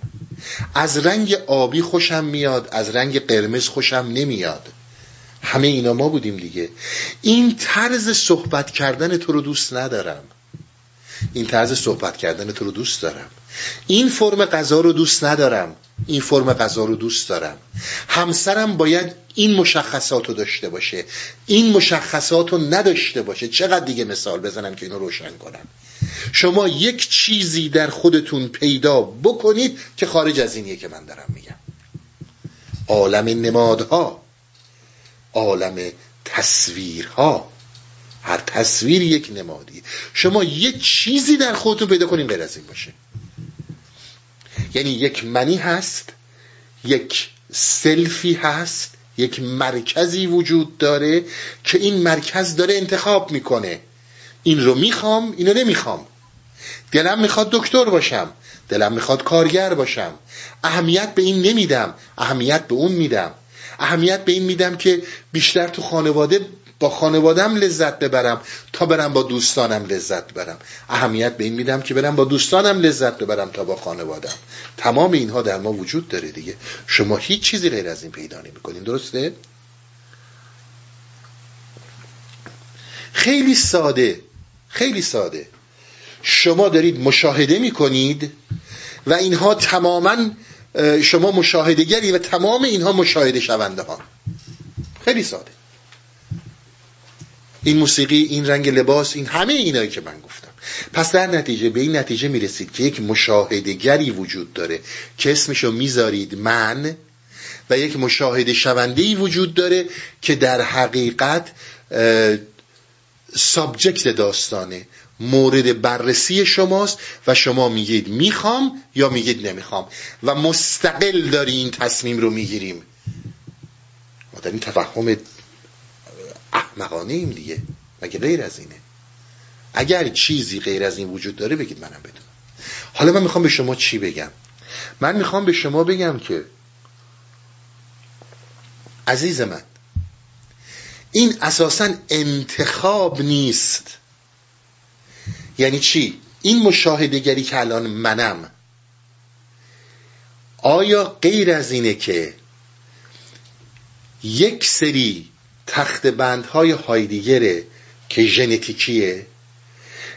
از رنگ آبی خوشم میاد از رنگ قرمز خوشم نمیاد. همه اینا ما بودیم دیگه. این طرز صحبت کردن تو رو دوست ندارم. این طرز صحبت کردن تو رو دوست دارم. این فرم غذا رو دوست ندارم. این فرم غذا رو دوست دارم. همسرم باید این مشخصات رو داشته باشه. این مشخصات رو نداشته باشه. چقدر دیگه مثال بزنم که اینو روشن کنم شما یک چیزی در خودتون پیدا بکنید که خارج از اینیه که من دارم میگم. عالم نمادها عالم تصویرها. هر تصویر یک نمادی. شما یک چیزی در خودتون پیدا کنین غیر از این باشه. یعنی یک منی هست یک سلفی هست یک مرکزی وجود داره که این مرکز داره انتخاب می‌کنه. این رو می‌خوام اینو نمی‌خوام. دلم می‌خواد دکتر باشم دلم می‌خواد کارگر باشم. اهمیت به این نمیدم اهمیت به اون میدم. اهمیت به این میدم که بیشتر تو خانواده با خانوادم لذت ببرم تا برم با دوستانم لذت ببرم اهمیت به این میدم که برم با دوستانم لذت ببرم تا با خانوادم تمام اینها در ما وجود داره دیگه. شما هیچ چیزی غیر از این پیدا نمی‌کنین. درسته؟ خیلی ساده. خیلی ساده. شما دارید مشاهده می‌کنید و اینها تماما شما مشاهدگری و تمام اینها مشاهده شونده ها. خیلی ساده. این موسیقی این رنگ لباس این همه اینایی که من گفتم. پس در نتیجه به این نتیجه می‌رسید که یک مشاهدگری وجود داره که اسمشو می‌ذارید من و یک مشاهده شونده وجود داره که در حقیقت سابجکت داستانه. مورد بررسی شماست و شما میگید می‌خوام یا میگید نمی‌خوام. و مستقل داری این تصمیم رو می‌گیریم. ما در این تفهم احمقانه ایم دیگه. مگه غیر از اینه؟ اگر چیزی غیر از این وجود داره بگید منم بدونم. حالا من می‌خوام به شما چی بگم؟ من می‌خوام به شما بگم که عزیز من این اساسا انتخاب نیست. یعنی چی؟ این مشاهدگری که الان منم آیا غیر از اینه که یک سری تخت بندهای هایدیگره که ژنتیکیه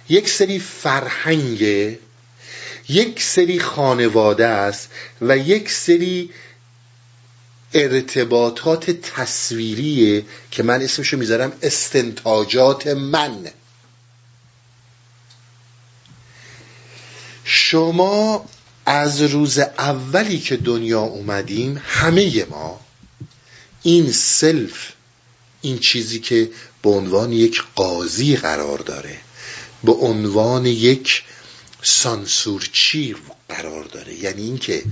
یک سری فرهنگه یک سری خانواده است و یک سری ارتباطات تصویریه که من اسمشو می‌ذارم استنتاجات من. شما از روز اولی که دنیا اومدیم همه ما این سلف این چیزی که به عنوان یک قاضی قرار داره به عنوان یک سانسورچی قرار داره. یعنی اینکه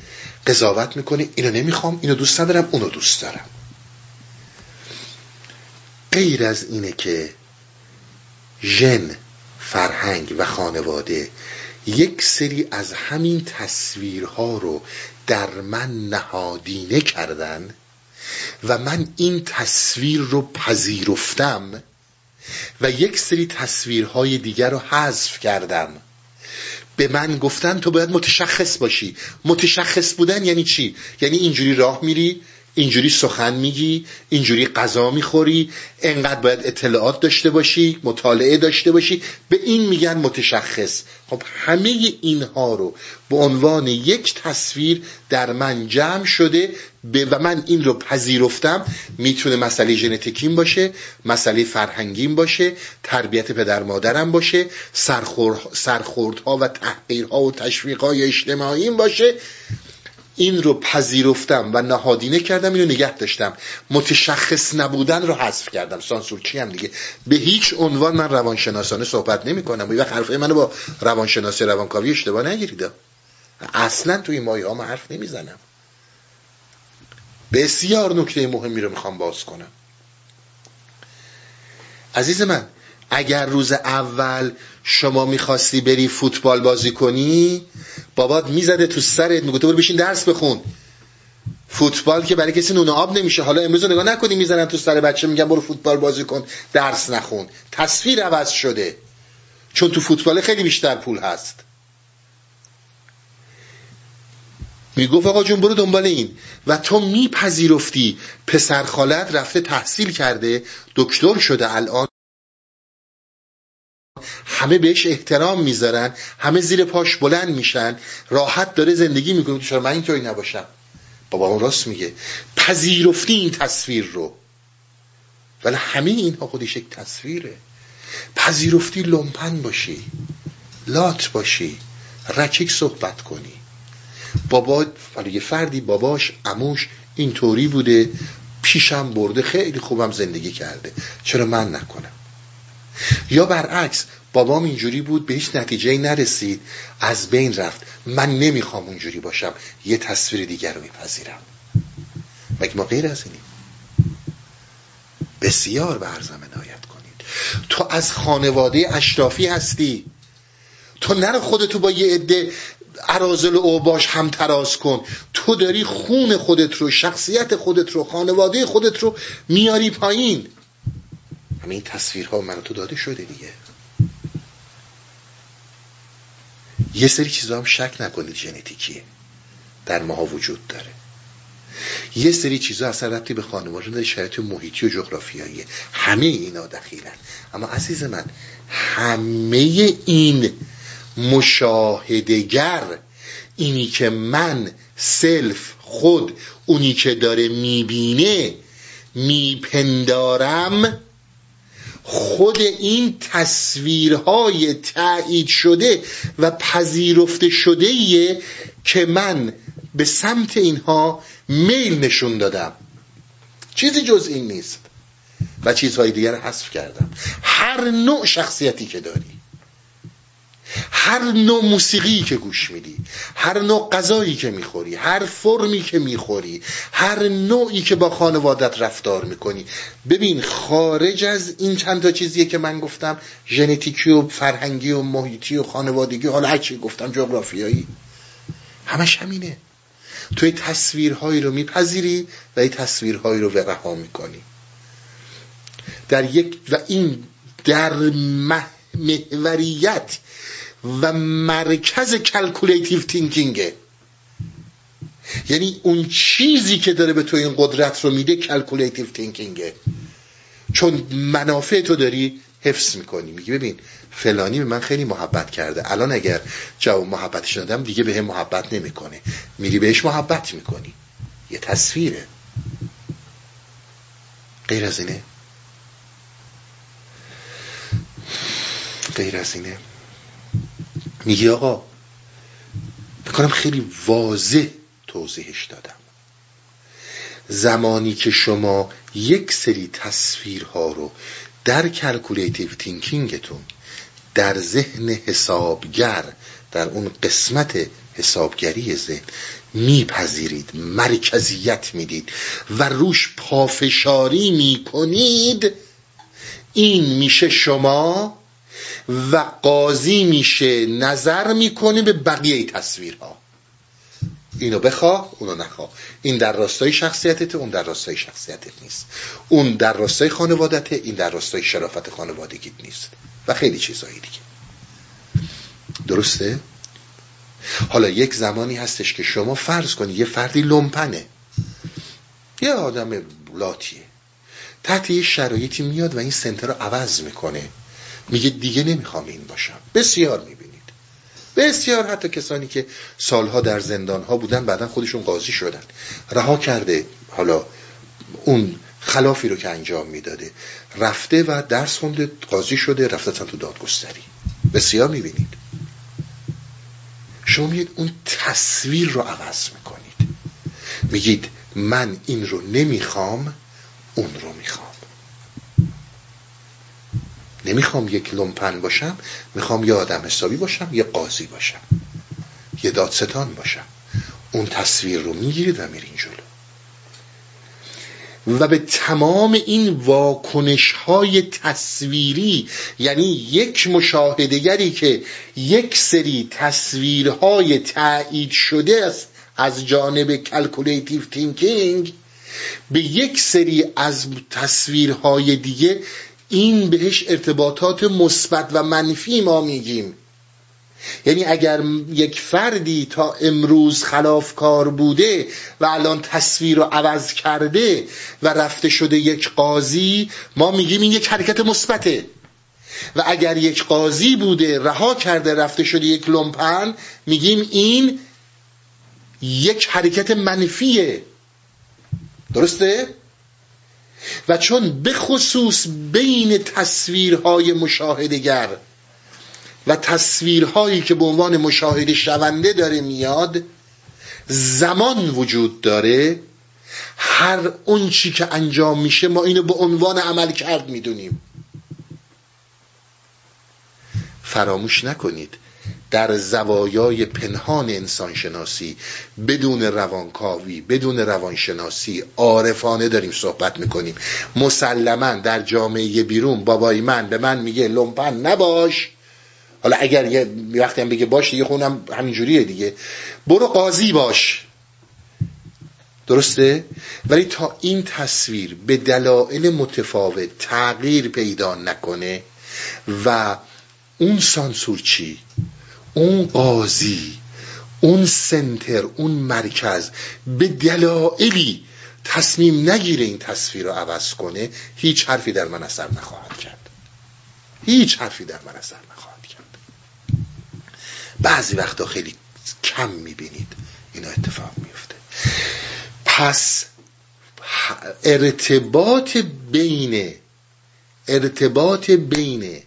قضاوت می‌کنه اینو نمی‌خوام اینو دوست ندارم اونو دوست دارم. غیر از اینه که ژن فرهنگ و خانواده یک سری از همین تصویرها رو در من نهادینه کردن و من این تصویر رو پذیرفتم و یک سری تصویرهای دیگر رو حذف کردم به من گفتن تو باید متشخص باشی متشخص بودن یعنی چی؟ یعنی اینجوری راه میری اینجوری سخن میگی اینجوری غذا می‌خوری انقدر باید اطلاعات داشته باشی مطالعه داشته باشی. به این میگن متشخص. خب همه اینها رو به عنوان یک تصویر در من جمع شده و من این رو پذیرفتم می‌تونه مسئله ژنتیکیم باشه مسئله فرهنگیم باشه تربیت پدر مادرم باشه سرخوردها و تحقیرها و تشویقهای اجتماعیم باشه. این رو پذیرفتم و نهادینه کردم اینو نگه داشتم. متشخص نبودن رو حذف کردم. سانسور چی هم دیگه؟ به هیچ عنوان من روانشناسانه صحبت نمی کنم و حرفه منو با روانشناسی روانکاوی اشتباه نگیرید. اصلا توی مایه ها حرف نمی‌زنم. بسیار نکته مهمی رو می‌خوام باز کنم. عزیز من اگر روز اول شما می‌خواستی بری فوتبال بازی کنی؟ بابات می‌زده تو سرت می‌گفته برو بشین درس بخون. فوتبال که برای کسی نون آب نمیشه. حالا امروز نگاه نکنی می‌زنن تو سر بچه میگن برو فوتبال بازی کن درس نخون. تصویر عوض شده. چون تو فوتبال خیلی بیشتر پول هست. می‌گفت آقا جون برو دنبال این. و تو میپذیرفتی. پسر خالت رفته تحصیل کرده دکتر شده الان همه بهش احترام می‌ذارن همه زیر پاش بلند میشن راحت داره زندگی می‌کنه. چرا من اینطوری نباشم؟ بابا اون راست میگه. پذیرفتی این تصویر رو. ولی همه اینها خودش یک تصویره. پذیرفتی لمپن باشی لات باشی رکیک صحبت کنی. بابا یه فردی باباش اموش اینطوری بوده پیشم برده خیلی خوبم زندگی کرده. چرا من نکنم؟ یا برعکس بابام اینجوری بود به هیچ نتیجه نرسید. از بین رفت. من نمی‌خوام اونجوری باشم. یه تصویر دیگر رو میپذیرم. مگه ما غیر از اینیم؟ بسیار به عرضم عنایت کنید. تو از خانواده اشرافی هستی. تو نرو خودتو با یه عده عرازل و اوباش هم تراز کن. تو داری خون خودت رو شخصیت خودت رو خانواده خودت رو میاری پایین. همه این تصویرها من تو داده شده دیگه. یه سری چیزا هم شک نکنید ژنتیکیه در ماها وجود داره. یه سری چیزا اصلا ربطی به خانواده شرایط محیطی و جغرافیاییه همه اینا دخیلن. اما عزیز من همه این مشاهدگر اینی که من سلف خود اونی که داره می‌بینه میپندارم خود این تصویرهای تایید شده و پذیرفته شده که من به سمت اینها میل نشون دادم. چیزی جز این نیست. و چیزهای دیگر حذف کردم. هر نوع شخصیتی که داری. هر نوع موسیقی که گوش میدی هر نوع غذایی که می‌خوری هر فرمی که می‌خوری هر نوعی که با خانوادت رفتار می‌کنی. ببین خارج از این چند تا چیزیه که من گفتم ژنتیکی و فرهنگی و محیطی و خانوادگی حالا هر چی گفتم جغرافیایی. همش همینه. توی تصویرهایی رو میپذیری و این تصویرهایی رو رها می‌کنی. در یک و این در محوریت و مرکز calculative thinking ه یعنی اون چیزی که داره به تو این قدرت رو میده calculative thinking ه چون منافع تو داری حفظ می‌کنی. میگی ببین فلانی به من خیلی محبت کرده. الان اگر جواب محبتش ندم دیگه به محبت نمی‌کنه. میری بهش محبت می‌کنی. یه تصویره. غیر از اینه. غیر از اینه. میگی آقا بکنم خیلی واضح توضیحش دادم. زمانی که شما یک سری تصویرها رو در calculative thinking تون در ذهن حسابگر در اون قسمت حسابگری ذهن میپذیرید مرکزیت می‌دید و روش پافشاری می‌کنید این میشه شما و قاضی میشه نظر می‌کنه به بقیه تصویرها. اینو بخواه اونو نخواه این در راستای شخصیتت اون در راستای شخصیتت نیست. اون در راستای خانوادته این در راستای شرافت خانوادگیت نیست. و خیلی چیزایی دیگه. درسته؟ حالا یک زمانی هستش که شما فرض کنی یه فردی لومپنه. یه آدم لاتیه. تحت یه شرایطی میاد و این سنتر رو عوض می‌کنه. میگه دیگه نمی‌خوام این باشم. بسیار می‌بینید. بسیار حتی کسانی که سالها در زندان ها بودن بعدا خودشون قاضی شدن. رها کرده حالا اون خلافی رو که انجام می‌داده. رفته و درس خونده قاضی شده رفته تو دادگستری. بسیار می‌بینید. شما میگید اون تصویر رو عوض می‌کنید. میگید من این رو نمی‌خوام اون رو می‌خوام. نمی‌خوام یک لومپن باشم می‌خوام یه آدم حسابی باشم یه قاضی باشم یه دادستان باشم. اون تصویر رو می‌گیرید و میرین جلو. و به تمام این واکنش های تصویری یعنی یک مشاهدگری که یک سری تصویرهای تایید شده است از جانب calculative thinking به یک سری از تصویرهای دیگه این بهش ارتباطات مثبت و منفی ما میگیم. یعنی اگر یک فردی تا امروز خلافکار بوده و الان تصویر رو عوض کرده و رفته شده یک قاضی ما میگیم این یک حرکت مثبته. و اگر یک قاضی بوده رها کرده رفته شده یک لومپن میگیم این یک حرکت منفیه. درسته؟ و چون به خصوص بین تصویرهای مشاهدگر و تصویرهایی که به عنوان مشاهده شونده داره میاد زمان وجود داره. هر اون چی که انجام میشه ما اینو به عنوان عمل کرد می‌دونیم. فراموش نکنید. در زوایای پنهان انسانشناسی بدون روانکاوی بدون روانشناسی عارفانه داریم صحبت می‌کنیم مسلما در جامعه بیرون بابای من به من میگه لومپن نباش حالا اگر یه وقتی هم بگه باش دیگه خونم همینجوریه دیگه برو قاضی باش درسته؟ ولی تا این تصویر به دلایل متفاوت تغییر پیدا نکنه و اون سانسور چی؟ اون قاضی اون سنتر اون مرکز به دلایلی تصمیم نگیره این تصویر رو عوض کنه هیچ حرفی در من اثر نخواهد کرد. هیچ حرفی در من اثر نخواهد کرد. بعضی وقتا خیلی کم می‌بینید اینا اتفاق میفته پس ارتباط بین ارتباط بین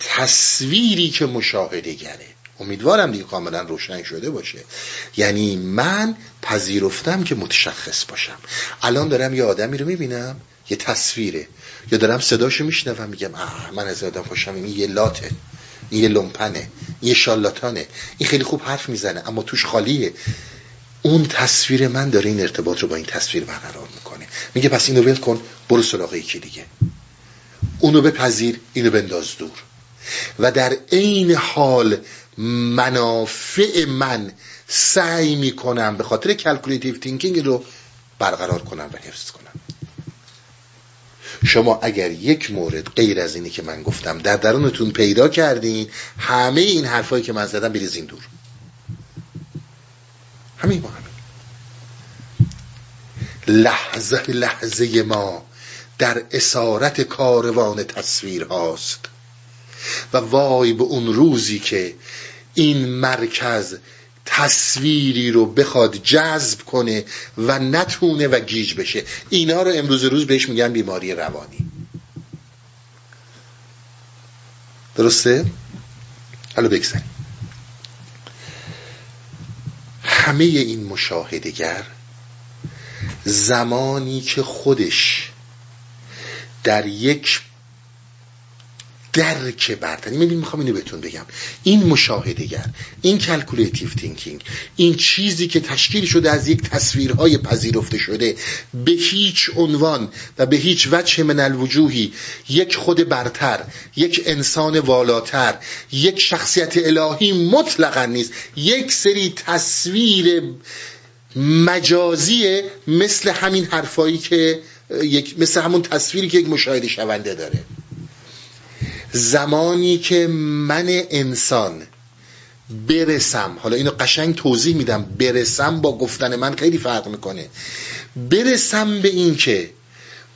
تصویری که مشاهده گره. امیدوارم دیگه کاملا روشن شده باشه. یعنی من پذیرفتم که متشخص باشم. الان دارم یه آدمی رو می‌بینم یه تصویره. یا دارم صداشو میشنوم میگم آه من از آدم خوشم این یه لاته این یه لومپنه یه شالاتانه این خیلی خوب حرف می‌زنه اما توش خالیه. اون تصویر من داره این ارتباط رو با این تصویر برقرار می‌کنه. میگه پس اینو ول کن برو سراغ یکی دیگه. اونو بپذیر اینو بنداز دور. و در عین حال منافع من سعی می‌کنم به خاطر calculative thinking رو برقرار کنم و حفظ کنم. شما اگر یک مورد غیر از اینی که من گفتم در درونتون پیدا کردین همه این حرفایی که من زدم بریزین دور. همین با همین. لحظه لحظه ما در اسارت کاروان تصویر هاست. و وای به اون روزی که این مرکز تصویری رو بخواد جذب کنه و نتونه و گیج بشه. اینا رو امروز روز بهش میگن بیماری روانی. درسته؟ حالا بگذاریم. همه این مشاهدگر زمانی که خودش در یک درک برتر می‌بینیم می‌خوام اینو بهتون بگم. این مشاهده‌گر این calculative thinking این چیزی که تشکیل شده از یک تصویرهای پذیرفته شده به هیچ عنوان و به هیچ وجه من الوجوهی یک خود برتر یک انسان والاتر یک شخصیت الهی مطلقا نیست یک سری تصویر مجازی مثل همین حرفایی که یک مثل همون تصویری که یک مشاهده شونده داره. زمانی که من انسان برسم حالا اینو قشنگ توضیح میدم برسم با گفتن من خیلی فرق می‌کنه. برسم به این که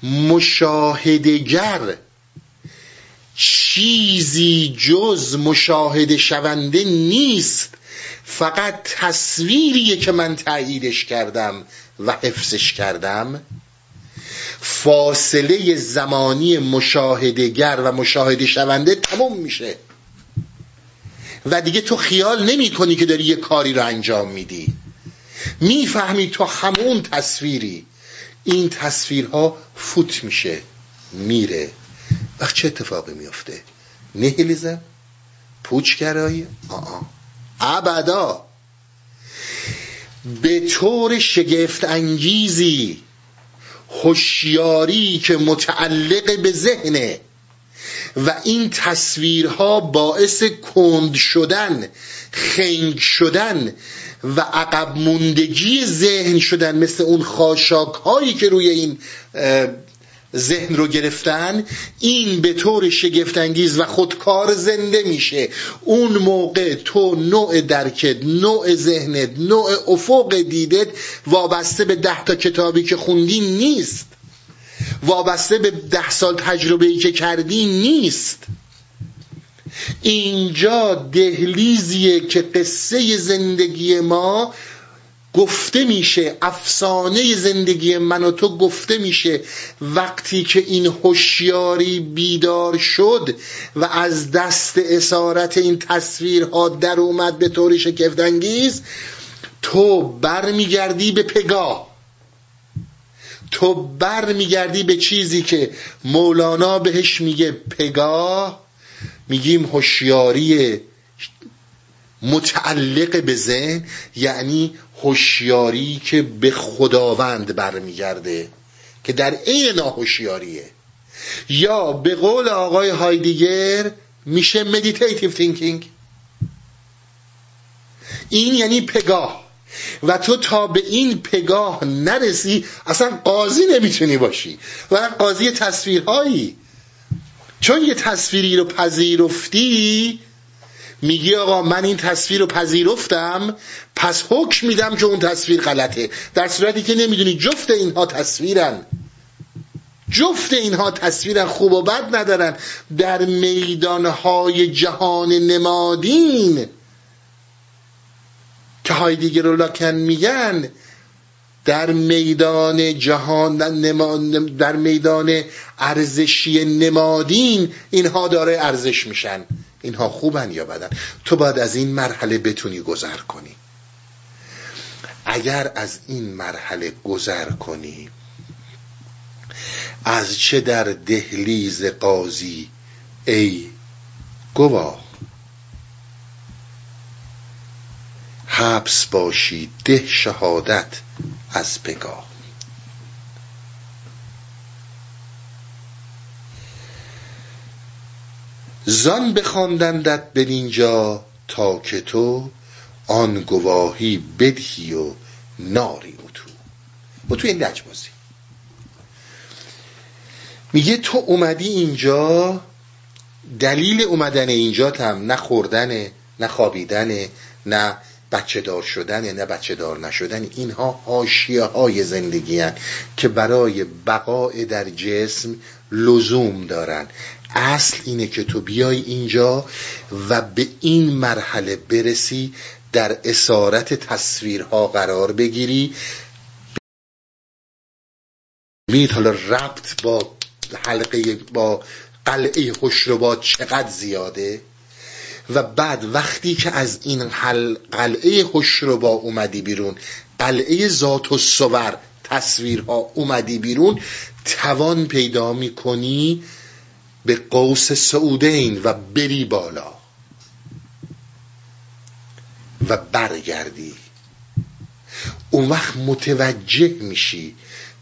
مشاهدگر چیزی جز مشاهده شونده نیست فقط تصویریه که من تاییدش کردم و حفظش کردم. فاصله زمانی مشاهدگر و مشاهده شونده تموم میشه. و دیگه تو خیال نمی کنی که داری یه کاری رو انجام میدی. می‌فهمی تو همون تصویری. این تصویرها فوت میشه میره. وقت چه اتفاقی میفته نهیلیزم؟ پوچگرایی؟ آه. ابدا. به طور شگفت انگیزی هوشیاری که متعلق به ذهنه و این تصویرها باعث کند شدن خنگ شدن و عقب موندگی ذهن شدن مثل اون خاشاک هایی که روی این ذهن رو گرفتن این به طور شگفتانگیز و خودکار زنده میشه. اون موقع تو نوع درکت نوع ذهنت نوع افق دیدت وابسته به ده تا کتابی که خوندی نیست. وابسته به ده سال تجربه که کردی نیست. اینجا دهلیزیه که قصه زندگی ما گفته میشه افسانه زندگی من و تو گفته میشه وقتی که این هوشیاری بیدار شد و از دست اسارت این تصویرها در اومد به طور شکفتانگیز تو برمیگردی به پگاه تو برمیگردی به چیزی که مولانا بهش میگه پگاه میگیم هوشیاری متعلق به ذهن یعنی هوشیاری که به خداوند برمیگرده که در عین ناهوشیاریه یا به قول آقای هایدگر میشه meditative thinking این یعنی پگاه. و تو تا به این پگاه نرسی اصلا قاضی نمی‌تونی باشی. و قاضی تصویرهایی. چون یه تصویری رو پذیرفتی میگی آقا من این تصویر رو پذیرفتم پس حکم میدم که اون تصویر غلطه. در صورتی که نمی‌دونی جفت اینها تصویرن. جفت اینها تصویرن خوب و بد ندارن. در میدانهای جهان نمادین که هایدیگر رو لاکن میگن در میدان جهان در میدان ارزشی نمادین اینها داره ارزش میشن. اینها خوبن یا بدن؟ تو باید از این مرحله بتونی گذر کنی. اگر از این مرحله گذر کنی از چه در دهلیز قاضی؟ ای گواه حبس باشی ده شهادت از پگاه. زان بخواندندت اینجا تا که تو آن گواهی بدهی و ناری او تو و تو این لجبازی میگه تو اومدی اینجا دلیل اومدن اینجا هم نه خوردنه نه خوابیدنه نه بچه دار شدن نه بچه دار نشدن اینها حاشیه های زندگی هن که برای بقای در جسم لزوم دارن. اصل اینه که تو بیای اینجا و به این مرحله برسی در اسارت تصویرها قرار بگیری. مید حالا ربط با حلقه با قلعه خوشربات چقدر زیاده؟ و بعد وقتی که از این قلعه خوشربا اومدی بیرون قلعه ذات و صور تصویرها اومدی بیرون توان پیدا می‌کنی به قوس سعودین و بری بالا و برگردی. اون وقت متوجه میشی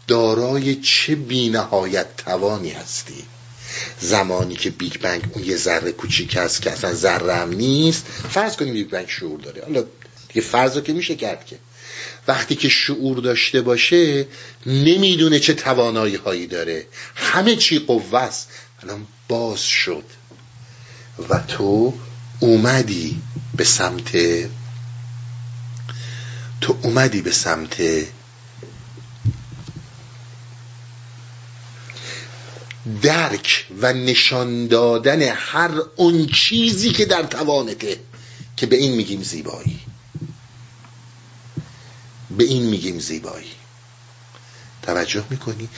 دارای چه بینهایت توانی هستی. زمانی که Big Bang اون یه ذره کوچیک است که اصلا ذره هم نیست فرض کنیم Big Bang شعور داره. حالا دیگه فرض که میشه کرد که. وقتی که شعور داشته باشه نمی‌دونه چه توانایی هایی داره. همه چی قوه است. الان باز شد. و تو اومدی به سمت تو اومدی به سمت درک و نشان دادن هر اون چیزی که در توانته که به این میگیم زیبایی. به این میگیم زیبایی. توجه می‌کنی؟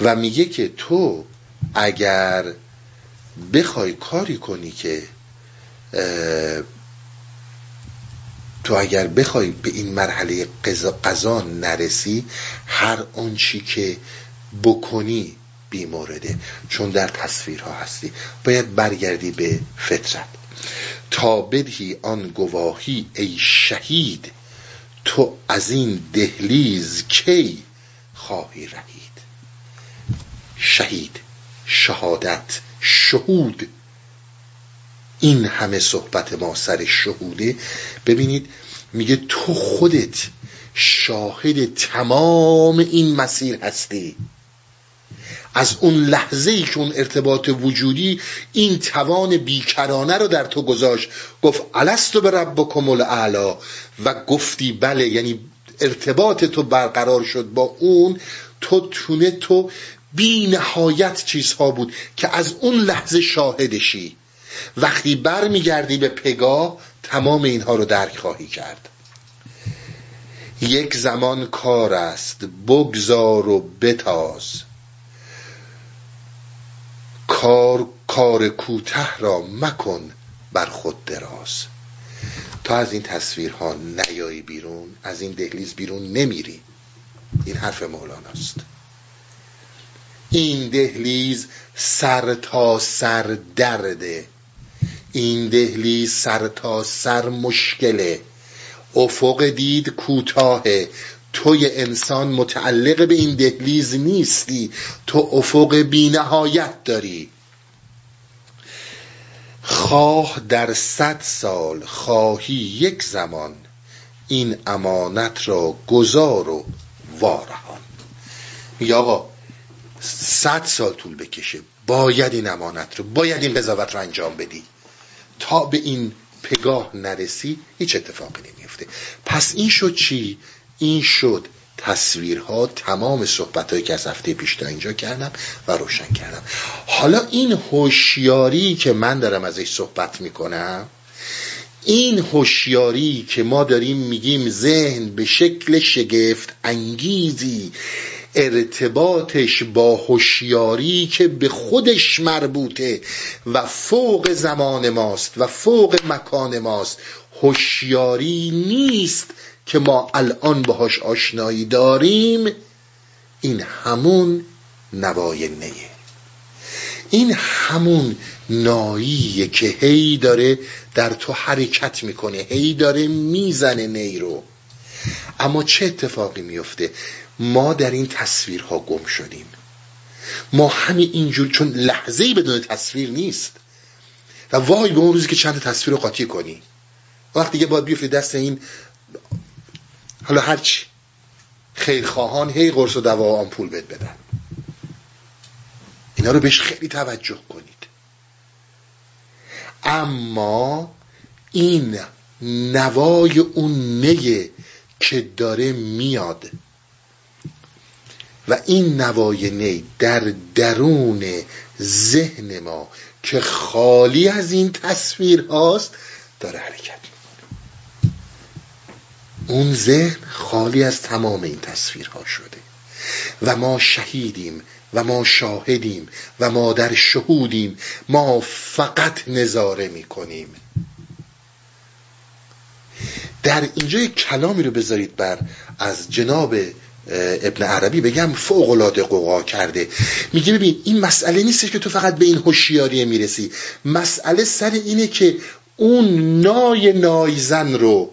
و میگه که تو اگر بخوای کاری کنی که تو اگر بخوای به این مرحله قضا نرسی هر آنچی که بکنی بیمورده. چون در تصویرها هستی. باید برگردی به فطرت. تا بدهی آن گواهی ای شهید تو از این دهلیز کی خواهی رهید؟ شهید. شهادت شهود. این همه صحبت ما سر شهوده. ببینید میگه تو خودت شاهد تمام این مسیر هستی. از اون لحظه ای که اون ارتباط وجودی این توان بیکرانه رو در تو گذاشت. گفت الستو به رب کمول اعلا و گفتی بله. یعنی ارتباط تو برقرار شد با اون. تو تونه تو بی نهایت چیزها بود که از اون لحظه شاهدشی. وقتی برمیگردی به پگاه تمام اینها رو درک خواهی کرد. یک زمان کار است بگذار و بتاز. کار کار کوته را مکن بر خود دراز. تا از این تصویرها نیایی بیرون از این دهلیز بیرون نمیری. این حرف مولاناست این دهلیز سر تا سر درده. این دهلیز سر تا سر مشکله. افق دید کوتاه توی انسان متعلق به این دهلیز نیستی. تو افق بینهایت داری. خواه در صد سال خواهی یک زمان. این امانت را گذار و وارهان. آقا صد سال طول بکشه. باید این امانت رو باید این قضاوت رو انجام بدی. تا به این پگاه نرسی هیچ اتفاقی نمیفته. پس این شد چی؟ این شد تصویرها تمام صحبت هایی که از هفته پیش تا اینجا کردم و روشن کردم. حالا این هوشیاری که من دارم ازش صحبت می‌کنم این هوشیاری که ما داریم میگیم ذهن به شکل شگفت انگیزی ارتباطش با هوشیاری که به خودش مربوطه و فوق زمان ماست و فوق مکان ماست. هوشیاری نیست که ما الان باهاش آشنایی داریم. این همون نوای نیه این همون ناییه که هی داره در تو حرکت می‌کنه هی داره می‌زنه نی رو. اما چه اتفاقی میفته ما در این تصویرها گم شدیم. ما همین اینجور چون لحظه ای بدون تصویر نیست. و وای به اون روزی که چند تصویر رو قاطی کنی. وقتی دیگه باید بیفتی دست این حالا هرچی خیرخواهان هی قرص و دوا آمپول بد بدن. اینا رو بهش خیلی توجه کنید. اما این نوای اون نگه که داره میاد و این نوای نی در درون ذهن ما که خالی از این تصویر هاست داره حرکت اون ذهن خالی از تمام این تصویرها شده و ما شهیدیم و ما شاهدیم و ما در شهودیم ما فقط نظاره می‌کنیم. در اینجا یک کلامی رو بذارید بر از جناب ابن عربی بگم فوق العاده قوا کرده. میگه ببین این مسئله نیست که تو فقط به این هوشیاری می‌رسی. مسئله سر اینه که اون نای نایزن رو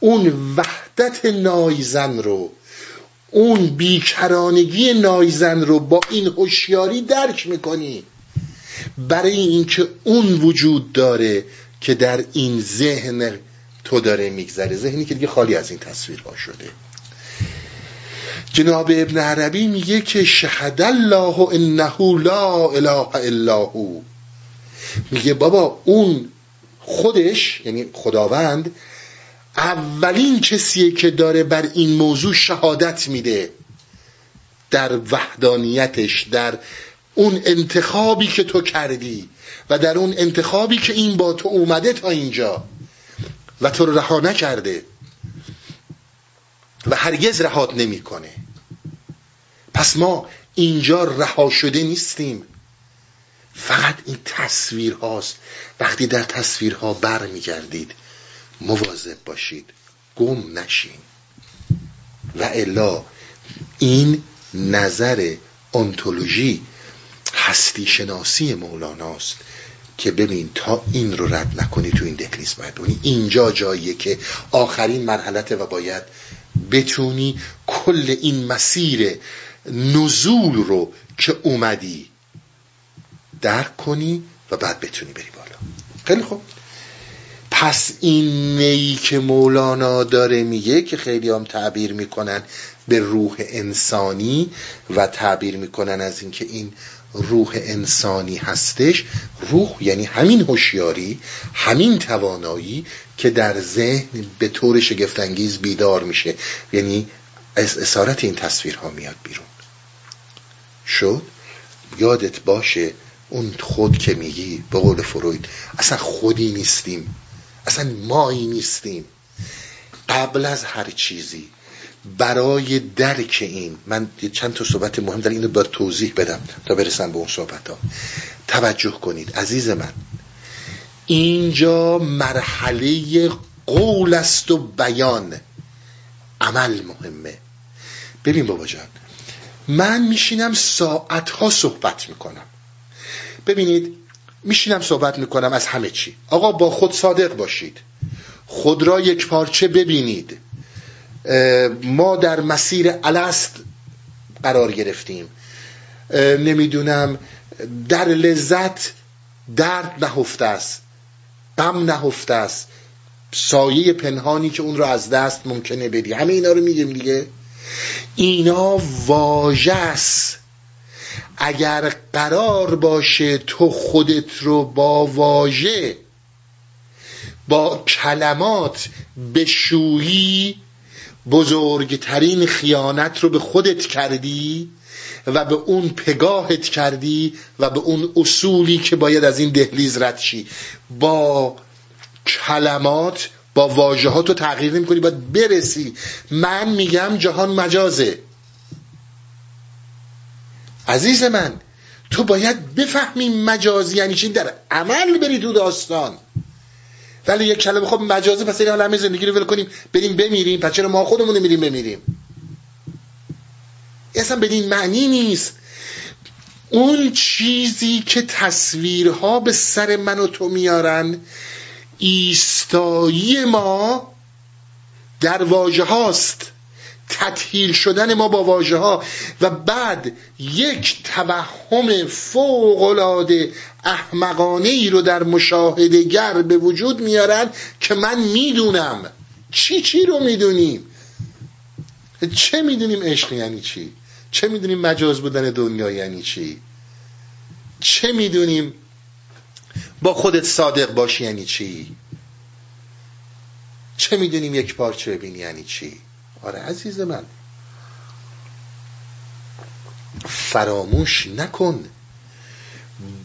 اون وحدت نایزن رو اون بیکرانگی نایزن رو با این هوشیاری درک می‌کنی. برای اینکه اون وجود داره که در این ذهن تو داره میگذره. ذهنی که دیگه خالی از این تصویرها شده. جناب ابن عربی میگه که شهد الله انه لا اله الا هو. میگه بابا اون خودش یعنی خداوند اولین کسیه که داره بر این موضوع شهادت میده. در وحدانیتش در اون انتخابی که تو کردی و در اون انتخابی که این با تو اومده تا اینجا و تو رو رها نکرده و هرگز رهات نمی‌کنه. پس ما اینجا رها شده نیستیم. فقط این تصویر هاست. وقتی در تصویرها بر میگردید مواظب باشید. گم نشین. و الا این نظر انتولوژی هستی شناسی مولاناست که ببین تا این رو رد نکنی تو این دهلیز باید. ببینی اینجا جاییه که آخرین مرحلته و باید بتونی کل این مسیر نزول رو که اومدی درک کنی و بعد بتونی بری بالا. خیلی خوب. پس این نیی که مولانا داره میگه که خیلی هم تعبیر می‌کنن به روح انسانی و تعبیر می‌کنن از اینکه این روح انسانی هستش روح یعنی همین هوشیاری همین توانایی که در ذهن به طور شگفتانگیز بیدار میشه. یعنی از اسارت این تصویرها میاد بیرون. شد یادت باشه اون خود که میگی به قول فروید اصلا خودی نیستیم اصلا مایی نیستیم. قبل از هر چیزی برای درک این من چند تا صحبت مهم در اینو باید توضیح بدم تا برسم به اون صحبت ها توجه کنید عزیز من اینجا مرحله قول است و بیان. عمل مهمه. ببین بابا جان من میشینم ساعتها صحبت می‌کنم. ببینید میشینم صحبت می‌کنم از همه چی. آقا با خود صادق باشید. خود را یک پارچه ببینید. ما در مسیر الست قرار گرفتیم. نمی‌دونم در لذت درد نهفته است. غم نهفته است. سایه پنهانی که اون رو از دست ممکنه بدی. همه اینا رو میگیم دیگه. اینا واژه است. اگر قرار باشه تو خودت رو با واژه با کلمات بشویی بزرگترین خیانت رو به خودت کردی و به اون پگاهت کردی و به اون اصولی که باید از این دهلیز رد شی. با کلمات با واژهات رو تغییر نمی کنی باید برسی. من میگم جهان مجازه. عزیز من تو باید بفهمی مجازی یعنی چی؟ در عمل بری تو داستان. ولی یک کلمه خب مجازه پس این همه زندگی رو ول کنیم بریم بمیریم پس چرا ما خودمون میریم بمیریم؟ اصلا بدین معنی نیست. اون چیزی که تصویرها به سر من و تو میارن ایستایی ما در واژه هاست. تطهیل شدن ما با واژه ها. و بعد یک توهم فوق العاده احمقانه ای رو در مشاهدگر به وجود میارن که من می‌دونم. چی چی رو می‌دونیم؟ چه می‌دونیم عشق یعنی چی؟ چه می‌دونیم مجاز بودن دنیا یعنی چی؟ چه می‌دونیم با خودت صادق باشی یعنی چی؟ چه می‌دونیم یک پارچه ببینی یعنی چی؟ آره عزیز من. فراموش نکن.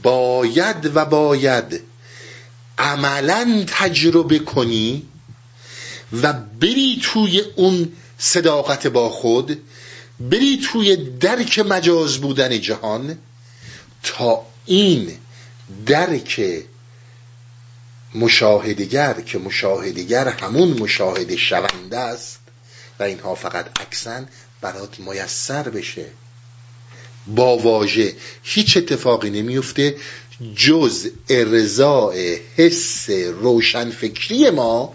باید و باید عملا تجربه کنی و بری توی اون صداقت با خود بری توی درک مجاز بودن جهان تا این درک مشاهدگر که مشاهدگر همون مشاهده شونده است و اینها فقط عکسن برات میسر بشه. با واژه هیچ اتفاقی نمیفته جز ارزای حس روشنفکری ما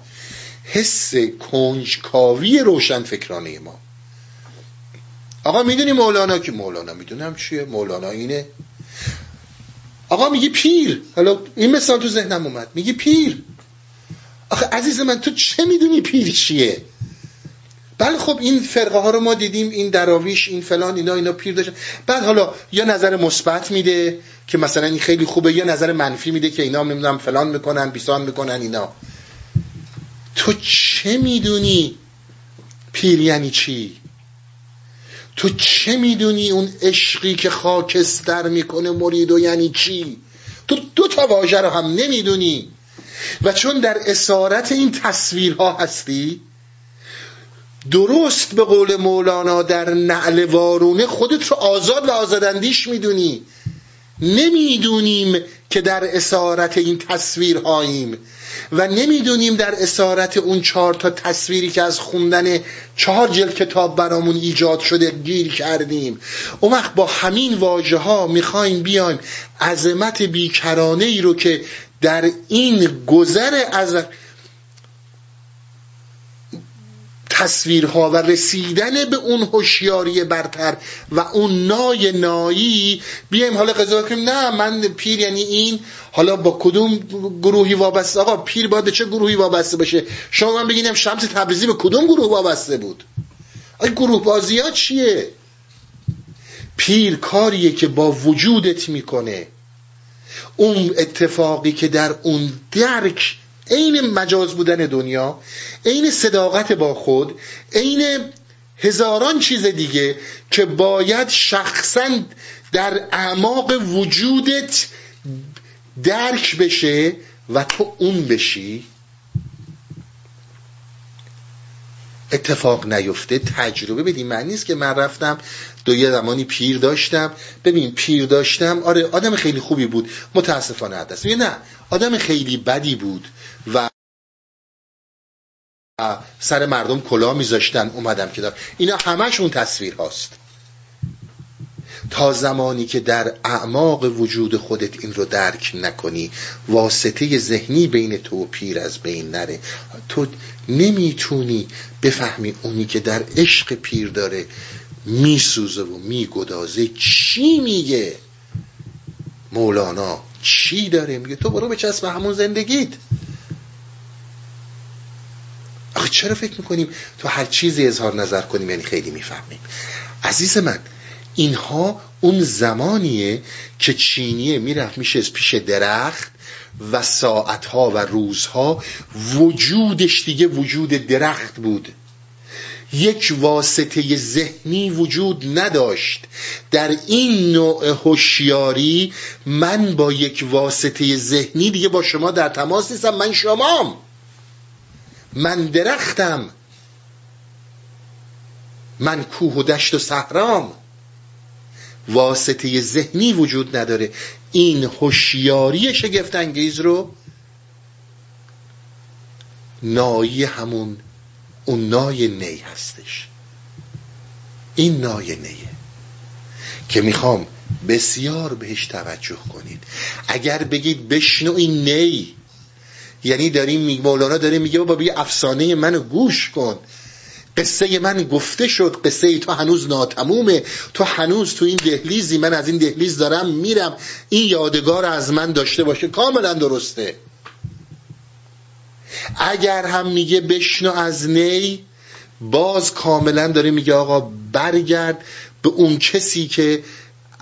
حس کنجکاوی روشنفکرانه ما. آقا می‌دونی مولانا که مولانا می‌دونم چیه؟ مولانا اینه. آقا میگی پیر. حالا این مثال تو ذهنم اومد. میگی پیر. آخه عزیز من تو چه می‌دونی پیر چیه؟ بله خب این فرقه ها رو ما دیدیم این دراویش این فلان اینا اینا پیر داشتن. بعد حالا یا نظر مثبت میده که مثلا این خیلی خوبه یا نظر منفی میده که اینا نمی‌دونم فلان می‌کنن بیسان می‌کنن اینا. تو چه می‌دونی پیر یعنی چی؟ تو چه می‌دونی اون عشقی که خاکستر می‌کنه مرید و یعنی چی؟ تو دو تا واژه رو هم نمی‌دونی. و چون در اسارت این تصویرها هستی درست به قول مولانا در نعل وارونه خودت رو آزاد و آزاداندیش می‌دونی. نمی‌دونیم که در اسارت این تصویرهاییم و نمی‌دونیم در اسارت اون چهار تا تصویری که از خوندن چهار جلد کتاب برامون ایجاد شده گیر کردیم. اون وقت با همین واژه ها می‌خوایم بیایم عظمت بیکرانه ای رو که در این گذر از تصویرها و رسیدن به اون هوشیاری برتر و اون نای نایی بیایم حالا قضاوت کنیم. نه من پیر یعنی این. حالا با کدوم گروهی وابسته؟ آقا پیر باید چه گروهی وابسته باشه؟ شما من بگینم شمس تبریزی به کدوم گروه وابسته بود؟ آیا گروه بازی ها چیه؟ پیر کاریه که با وجودت می‌کنه. اون اتفاقی که در اون درک عین مجاز بودن دنیا عین صداقت با خود عین هزاران چیز دیگه که باید شخصا در اعماق وجودت درک بشه و تو اون بشی. اتفاق نیفته تجربه. بدیم معنی نیست که من رفتم دو یه زمانی پیر داشتم. ببین پیر داشتم آره آدم خیلی خوبی بود. متاسفانه دست نه آدم خیلی بدی بود و سر مردم کلا میذاشتن اومدم که دار اینا همشون تصویر هاست. تا زمانی که در اعماق وجود خودت این رو درک نکنی واسطه ذهنی بین تو و پیر از بین نره. تو نمی‌تونی بفهمی اونی که در عشق پیر داره. میسوزه و میگدازه. چی میگه؟ مولانا چی داره میگه؟ تو برو به چسب همون زندگیت. آخه چرا فکر می‌کنیم تو هر چیزی اظهار نظر کنیم؟ یعنی خیلی می‌فهمیم. عزیز من اینها اون زمانیه که چینیه می‌رفت میشه پیش درخت و ساعتها و روزها وجودش دیگه وجود درخت بود. یک واسطه ذهنی وجود نداشت. در این نوع هوشیاری من با یک واسطه ذهنی دیگه با شما در تماس نیستم من شمام. من درختم. من کوه و دشت و صحرام. واسطه ذهنی وجود نداره. این هوشیاری شگفت انگیز رو نایی همون اون نای نی هستش. این نای نیه. که می‌خوام بسیار بهش توجه کنید. اگر بگید بشنو این نی یعنی داریم مولانا داره میگه بابا بی افسانه منو گوش کن. قصه من گفته شد قصه تو هنوز ناتمومه. تو هنوز تو این دهلیزی من از این دهلیز دارم میرم. این یادگار از من داشته باشه. کاملا درسته. اگر هم میگه بشنو از نی باز کاملا داره میگه آقا برگرد به اون کسی که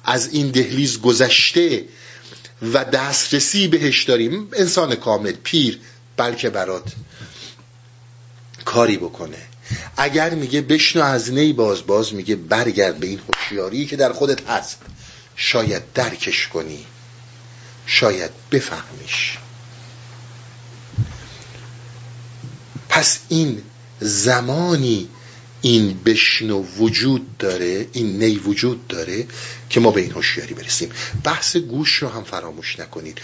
از این دهلیز گذشته و دسترسی بهش داریم. انسان کامل پیر بلکه برات کاری بکنه. اگر میگه بشنو از نی باز باز میگه برگرد به این هوشیاری که در خودت هست. شاید درکش کنی. شاید بفهمیش. پس این زمانی این بشنو وجود داره این نی وجود داره که ما به این هوشیاری برسیم. بحث گوش رو هم فراموش نکنید.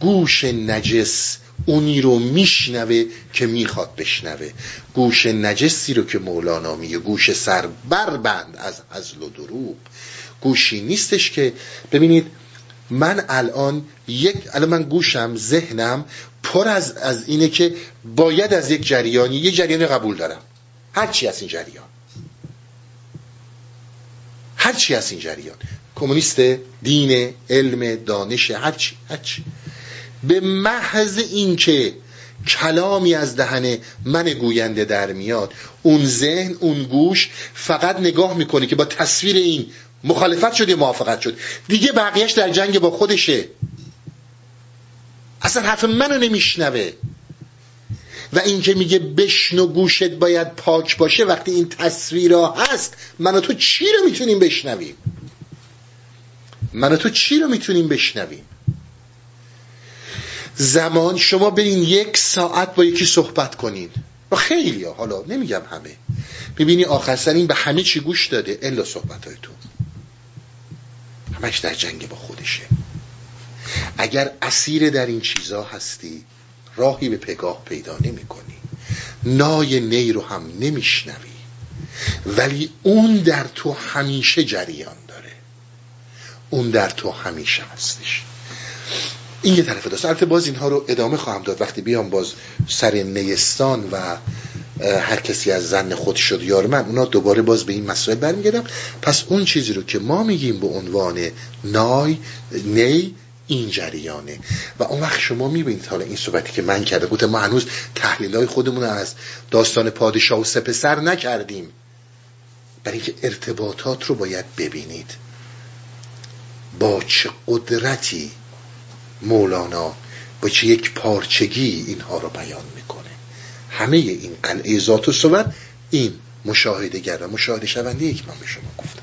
گوش نجس اونی رو میشنوه که می‌خواد بشنوه. گوش نجسی رو که مولانا میگه گوش سر بربند از ازل و دروب گوشی نیستش که ببینید من الان یک الان من گوشم ذهنم پر از از اینه که باید از یک جریانی یه جریانی قبول دارم. هر چی از این جریان. هر چی از این جریان. کمونیست دین علم دانش هر چی هر چی. به محض اینکه کلامی از دهن من گوینده در میاد اون ذهن اون گوش فقط نگاه می‌کنه که با تصویر این مخالفت شد یا موافقت شد. دیگه بقیهش در جنگ با خودشه. اصلا حرف منو نمیشنوه. و اینکه میگه بشنو گوشت باید پاک باشه وقتی این تصویرها هست من و تو چی رو می‌تونیم بشنویم؟ من و تو چی رو می‌تونیم بشنویم؟ زمان شما برین یک ساعت با یکی صحبت کنین. با خیلی ها. حالا نمیگم همه. می‌بینی آخر این به همه چی گوش داده. الا صحبت های تو. همش در جنگ با خودشه. اگر اسیر در این چیزا هستی راهی به پگاه پیدا نمی کنی. نای نی رو هم نمیشنوی ولی اون در تو همیشه جریان داره. اون در تو همیشه هستش. این یه طرف داست. البته باز اینها رو ادامه خواهم داد. وقتی بیام باز سر نیستان و هر کسی از زن خود شد یار من اونا دوباره باز به این مسائل برمیگردم. پس اون چیزی رو که ما میگیم به عنوان نای نی این جریانه. و اون وقت شما می‌بینید حالا این صحبتی که من کرده بود ما هنوز تحلیل های خودمون از داستان پادشاه و سپسر نکردیم. برای اینکه ارتباطات رو باید ببینید. با چه قدرتی مولانا با چه یک پارچگی اینها رو بیان می‌کنه. همه این قلعه ذات و صور این مشاهده و مشاهده شونده که من به شما گفتم.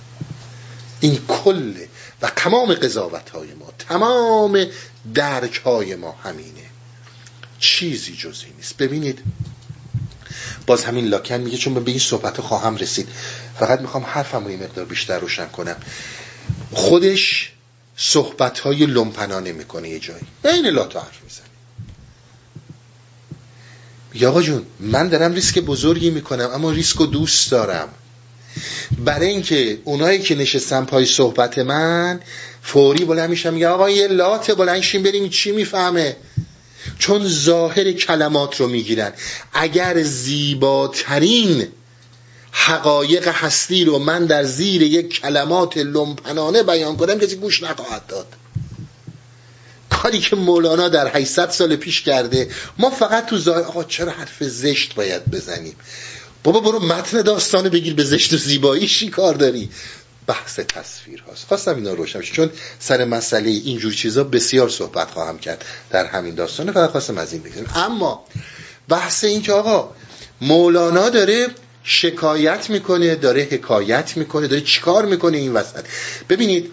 این کل و تمام قضاوت های ما تمام درک های ما همینه. چیزی جزی نیست. ببینید باز همین لاکن میگه چون به این صحبت خواهم رسید. فقط می‌خوام حرفم رو این مقدار بیشتر روشن کنم. خودش صحبت های لومپنانه می‌کنه یه جایی. این لاتا حرف می‌زنه. یا جون من دارم ریسک بزرگی می‌کنم اما ریسک دوست دارم. برای اینکه اونایی که نشستن پای صحبت من فوری بلند میشم میگه آقا یه لات بلند شیم بریم چی می‌فهمه؟ چون ظاهر کلمات رو می‌گیرن. اگر زیباترین حقایق هستی رو من در زیر یک کلمات لمپنانه بیان کنم کسی گوش نخواهد داد. کاری که مولانا در 800 سال پیش کرده ما فقط تو ظاهر آقا چرا حرف زشت باید بزنیم؟ بابا برو متن داستان بگیر به زشت و زیبایی چی داری؟ بحث تصویر هاست. خواستم اینا روشن چون سر مسئله اینجور چیزا بسیار صحبت خواهم کرد در همین داستانه فقط خواستم از این بگم. اما بحث این که آقا مولانا داره شکایت می‌کنه داره حکایت می‌کنه داره چیکار می‌کنه این وسط. ببینید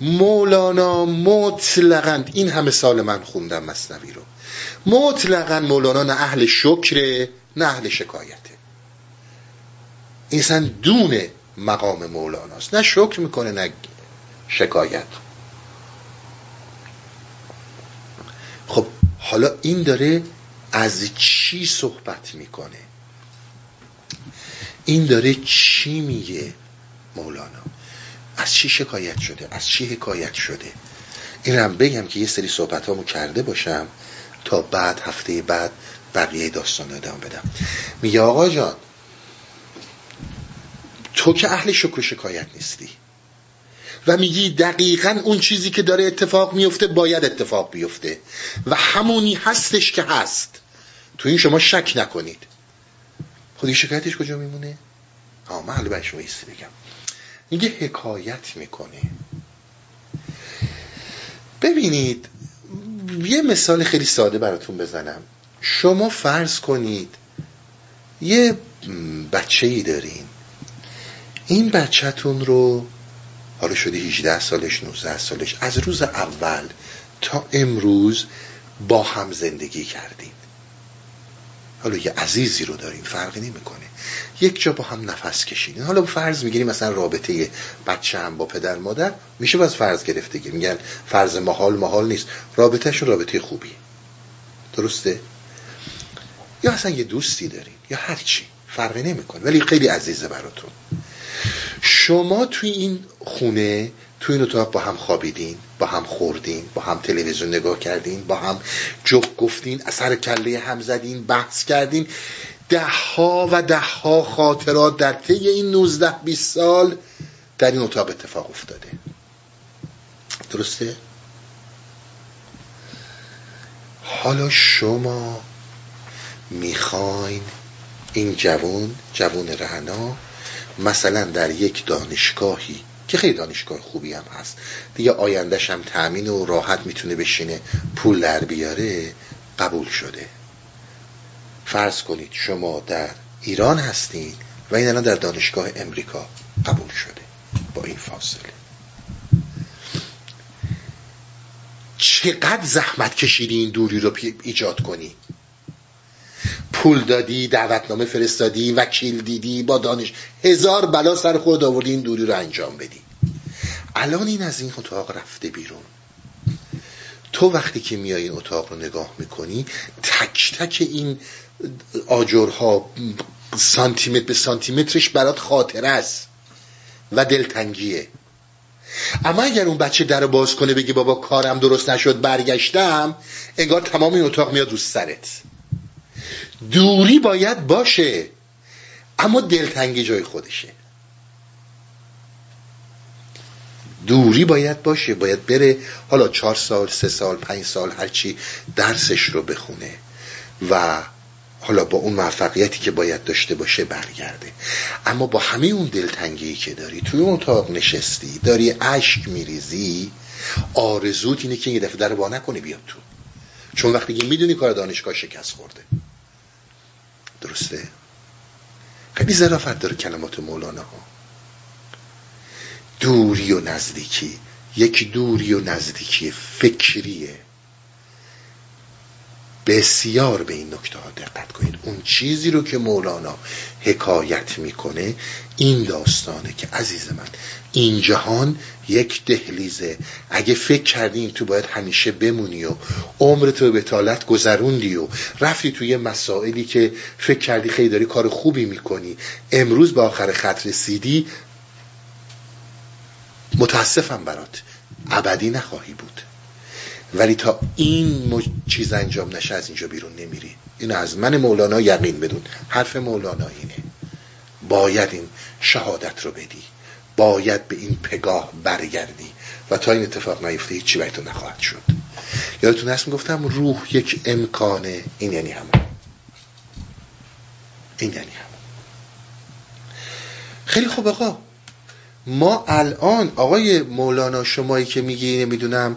مولانا مطلقا این همه سال من خوندم مصنوی رو. مطلقا مولانا نه اهل شکره نه اهل شکایته این دون مقام مولاناست. نه شکر می‌کنه نه شکایت. خب حالا این داره از چی صحبت می‌کنه؟ این داره چی میگه مولانا؟ از چی شکایت شده؟ از چی حکایت شده؟ این هم بگم که یه سری صحبت هامو کرده باشم تا بعد هفته بعد بقیه داستان ادامه بدم. میگه آقا جان تو که اهل شکر شکایت نیستی. و میگی دقیقا اون چیزی که داره اتفاق میفته باید اتفاق بیفته. و همونی هستش که هست. تو این شما شک نکنید. خودی شکایتش کجا میمونه؟ ها من حالا شما بگم. میگه حکایت می‌کنه. ببینید یه مثال خیلی ساده براتون بزنم. شما فرض کنید یه بچه ای دارین. این بچهتون رو حالا شده 18 سالش 19 سالش از روز اول تا امروز با هم زندگی کردین حالا یه عزیزی رو دارین فرقی نمی‌کنه. یک جا با هم نفس کشیدین. حالا فرض می‌گیریم مثلا رابطه بچه هم با پدر مادر میشه باز فرض گرفته میگن فرض محال محال نیست. رابطهشون رابطه خوبی. درسته؟ یا اصلا یه دوستی دارین یا هر چی فرقی نمی‌کنه. ولی خیلی عزیزه براتون. شما توی این خونه توی این اتاق با هم خوابیدین با هم خوردین با هم تلویزیون نگاه کردین با هم جوک گفتین اثر کله هم زدین بحث کردین. ده ها و ده ها خاطرات در طی این 19 20 سال در این اتاق اتفاق افتاده. درسته؟ حالا شما می‌خواین این جوون جوون رهنا مثلا در یک دانشگاهی که خیلی دانشگاه خوبی هم هست دیگه آیندهش هم تأمین و راحت می‌تونه بشینه پول در بیاره قبول شده. فرض کنید شما در ایران هستین و این الان در دانشگاه امریکا قبول شده با این فاصله. چقدر زحمت کشیدی این دوری رو ایجاد کنی؟ پول دادی دعوتنامه فرستادی وکیل دیدی با دانش. هزار بلا سر خود آوردی این دوری رو انجام بدی. الان این از این اتاق رفته بیرون. تو وقتی که میای این اتاق رو نگاه می‌کنی تک تک این آجرها سانتیمتر به سانتیمترش برات خاطره است و دلتنگیه. اما اگر اون بچه در باز کنه بگی بابا کارم درست نشد برگشتم انگار تمام این اتاق میاد رو سرت. دوری باید باشه اما دلتنگی جای خودشه. دوری باید باشه باید بره حالا چهار سال سه سال پنج سال هرچی درسش رو بخونه و حالا با اون موفقیتی که باید داشته باشه برگرده. اما با همه اون دلتنگی که داری توی اون اتاق نشستی داری اشک میریزی آرزوت اینه که یه دفعه در با نکنه بیاد تو. چون وقتی که می‌دونی کار دانشگاه شکست خورده. درسته؟ خیلی ظرافت داره کلمات مولانا ها. دوری و نزدیکی. یک دوری و نزدیکی فکریه. بسیار به این نکته ها دقت کنید. اون چیزی رو که مولانا حکایت می‌کنه این داستانه که عزیز من این جهان یک دهلیزه. اگه فکر کردی تو باید همیشه بمونی و عمر تو به تالت گذروندی و رفتی توی مسائلی که فکر کردی خیلی داری کار خوبی می‌کنی امروز به آخر خط رسیدی متاسفم برات. ابدی نخواهی بود. ولی تا این چیز انجام نشه از اینجا بیرون نمیری. این از من مولانا یقین بدون. حرف مولانا اینه. باید این شهادت رو بدی. باید به این پگاه برگردی. و تا این اتفاق نیفته هیچی تو نخواهد شد. یادتون هست می‌گفتم روح یک امکانه. این یعنی هم این یعنی هم خیلی خوب آقا. ما الان آقای مولانا شمایی که میگی نمی‌دونم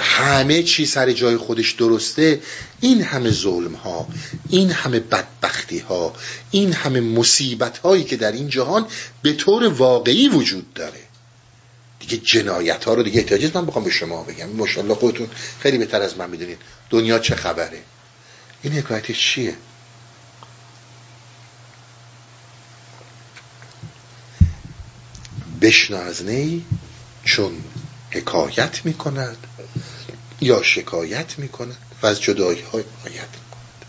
همه چی سر جای خودش درسته این همه ظلم ها این همه بدبختی ها این همه مصیبت هایی که در این جهان به طور واقعی وجود داره. دیگه جنایت ها رو دیگه احتیاج من بخوام به شما بگم ماشاءالله خودتون خیلی بهتر از من می‌دونید. دنیا چه خبره؟ این حکایتش چیه؟ بشنو از چون حکایت می کند یا شکایت می کند و از جدایی های حکایت می کند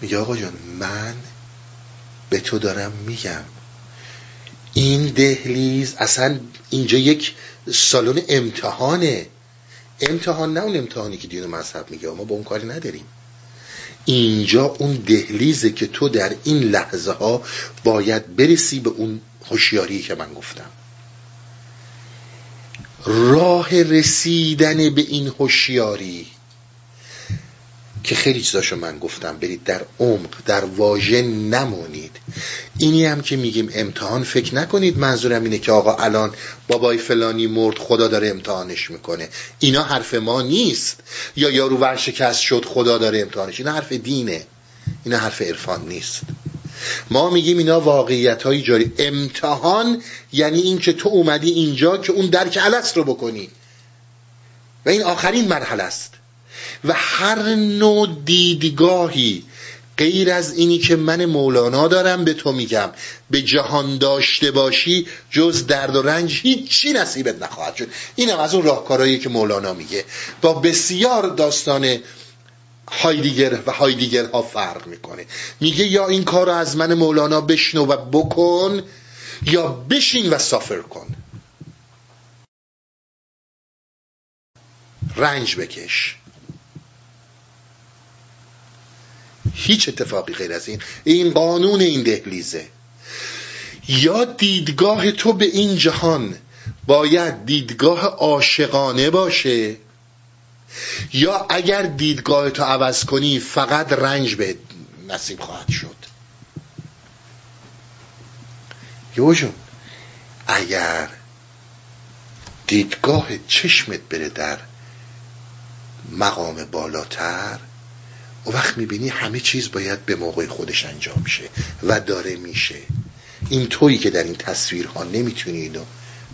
میگه آقا جان من به تو دارم میگم. این دهلیز اصلا اینجا یک سالن امتحانه. امتحان نه اون امتحانی که دین و مذهب میگه. ما با اون کاری نداریم. اینجا اون دهلیزه که تو در این لحظه ها باید برسی به اون هوشیاری که من گفتم. راه رسیدن به این هوشیاری که خیلی چیزاشو من گفتم برید در عمق در واژه نمونید. اینی هم که میگیم امتحان فکر نکنید منظورم اینه که آقا الان بابای فلانی مرد خدا داره امتحانش می‌کنه. اینا حرف ما نیست. یا یارو ورشکست شد خدا داره امتحانش. اینا حرف دینه. اینا حرف عرفان نیست. ما میگیم اینا واقعیت های جاری. امتحان یعنی این که تو اومدی اینجا که اون درک علست رو بکنی. و این آخرین مرحله است. و هر نوع دیدگاهی غیر از اینی که من مولانا دارم به تو میگم به جهان داشته باشی جز درد و رنج هیچی نصیبت نخواهد شد. اینم از اون راهکارهایی که مولانا میگه. با بسیار داستان هایدیگر و هایدیگر ها فرق می‌کنه. میگه یا این کار رو از من مولانا بشنو و بکن یا بشین و سافر کن. رنج بکش. هیچ اتفاقی غیر از این. این قانون این دهلیزه. یا دیدگاه تو به این جهان باید دیدگاه عاشقانه باشه. یا اگر دیدگاه تو عوض کنی فقط رنج به نصیب خواهد شد. یوجون اگر دیدگاه چشمت بره در مقام بالاتر و وقت می‌بینی همه چیز باید به موقع خودش انجام شه و داره میشه. این طوری که در این تصویرها نمی‌تونی اینو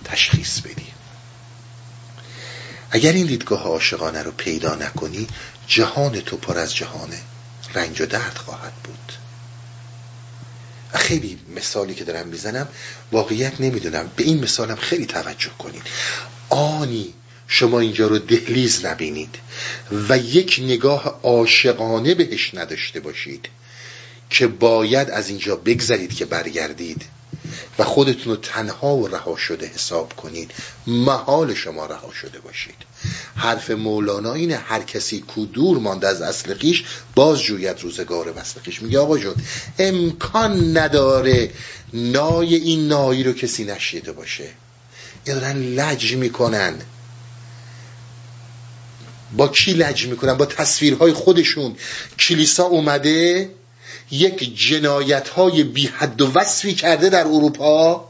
تشخیص بدی. اگر این دیدگاه عاشقانه رو پیدا نکنی جهان تو پر از جهانه رنج و درد خواهد بود. خیلی مثالی که دارم می‌زنم واقعیت نمی‌دونم. به این مثالم خیلی توجه کنید. آنی شما اینجا رو دهلیز نبینید و یک نگاه عاشقانه بهش نداشته باشید که باید از اینجا بگذرید که برگردید. و خودتون رو تنها و رها شده حساب کنید محال شما رها شده باشید. حرف مولانا اینه هر کسی کو دور مانده از اصل خیش باز جوید روزگار وصل خیش. میگه آقا جون امکان نداره نای این نایی رو کسی نشیده باشه. یا دارن لج می‌کنن. با کی لج می‌کنن؟ با تصویرهای خودشون. کلیسا اومده یک جنایت های بی حد و وصفی کرده در اروپا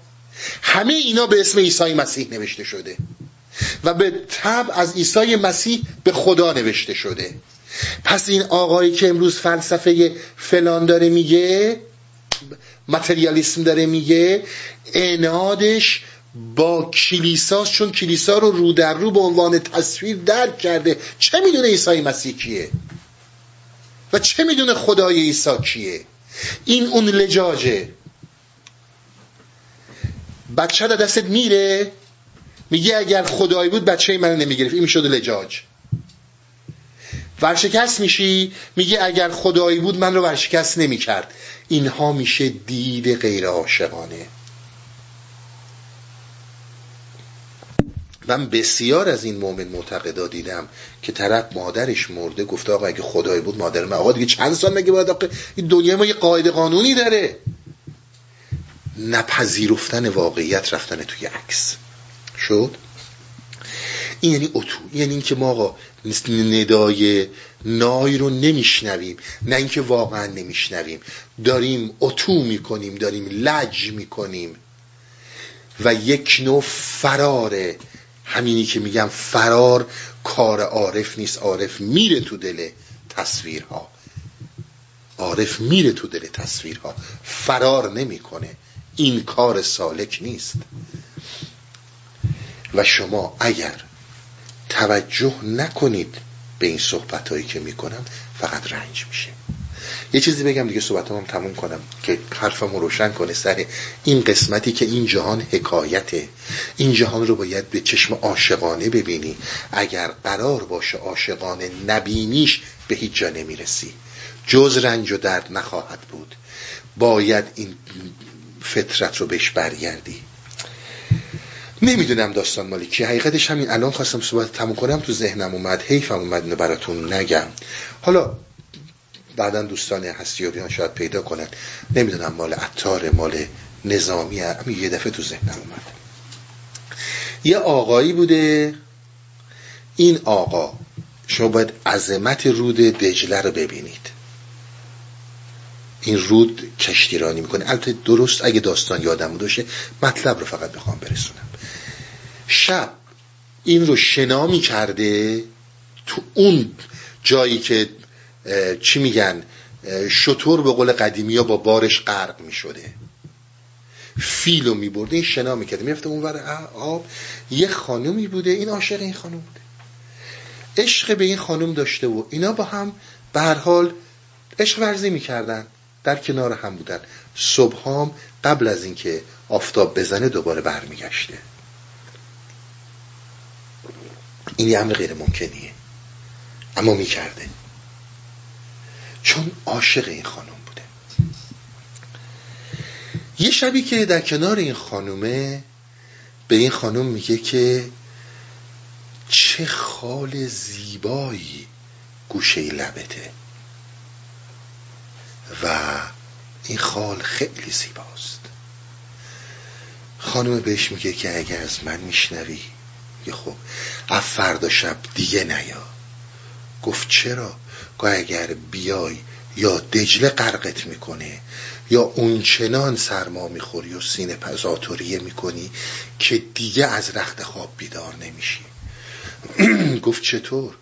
همه اینا به اسم عیسی مسیح نوشته شده و به تب از عیسی مسیح به خدا نوشته شده. پس این آقایی که امروز فلسفه فلان داره میگه متریالیسم داره میگه انادش با کلیساست چون کلیسا رو رو در رو به عنوان تصویر درک کرده چه می‌دونه عیسی مسیح کیه؟ و چه می‌دونه خدای عیسی کیه؟ این اون لجاجه. بچه در دستت میره میگه اگر خدایی بود بچه من نمی‌گرفت. این می‌شد لجاج. ورشکست میشی میگه اگر خدایی بود من رو ورشکست نمی‌کرد. اینها میشه دید غیر عاشقانه. من بسیار از این مؤمن معتقدا دیدم که طرف مادرش مرده گفته آقا اگه خدایی بود مادر من. آقا دیگه چند سال مگه باید آقا این دنیا ما یه قاعده قانونی داره. نپذیرفتن واقعیت رفتن توی عکس. شد؟ این یعنی اتو. یعنی اینکه ما آقا ندای نای رو نمیشنویم. نه اینکه واقعا نمیشنویم. داریم اتو می‌کنیم داریم لج می‌کنیم. و یک نوع فراره. همینی که میگم فرار کار عارف نیست. عارف میره تو دل تصویرها. عارف میره تو دل تصویرها. فرار نمی‌کنه. این کار سالک نیست. و شما اگر توجه نکنید به این صحبت هایی که می‌کنم فقط رنج میشه. یه چیزی بگم دیگه صحبت هم تموم کنم که حرفم رو روشن کنه سر این قسمتی که این جهان حکایته. این جهان رو باید به چشم عاشقانه ببینی. اگر قرار باشه عاشقانه نبینیش به هیچ جا نمی‌رسی. جز رنج و درد نخواهد بود. باید این فطرت رو بهش برگردی. نمی‌دونم داستان مالی حقیقتش همین الان خواستم صحبت تموم کنم تو ذهنم اومد حیفم اومد اینو براتون نگم. حالا بعدا دوستان هستیاریان شاید پیدا کنن. نمی‌دونم مال عطار مال نظامی همین یه دفعه تو ذهنم اومد. یه آقایی بوده. این آقا شما باید عظمت رود دجله رو ببینید. این رود کشتیرانی می‌کنه. البته درست اگه داستان یادم باشه مطلب رو فقط بخوام برسونم. شب این رو شنا می‌کرده تو اون جایی که چی میگن؟ شطور به قول قدیمی ها با بارش غرق می‌شده. فیلو میبرده این شنا می‌کرده می‌رفته اونور آب. یه خانومی بوده. این عاشق این خانوم بوده. عشق به این خانوم داشته و اینا با هم به هر حال عشق ورزی می‌کردن. در کنار هم بودن. صبحام قبل از اینکه آفتاب بزنه دوباره برمیگشته. این یه امر غیر ممکنیه. اما می‌کرده. چون عاشق این خانم بوده. یه شبی که در کنار این خانومه به این خانم میگه که چه خال زیبایی گوشه لبته. و این خال خیلی زیباست. خانم بهش میگه که اگر از من میشنوی یه خب از فردا شب دیگه نیا. گفت چرا؟ گاه اگر بیای یا دجله غرقت می‌کنه یا اونچنان سرما می‌خوری و سینه پزاتوریه می‌کنی که دیگه از رخت خواب بیدار نمیشی. گفت چطور؟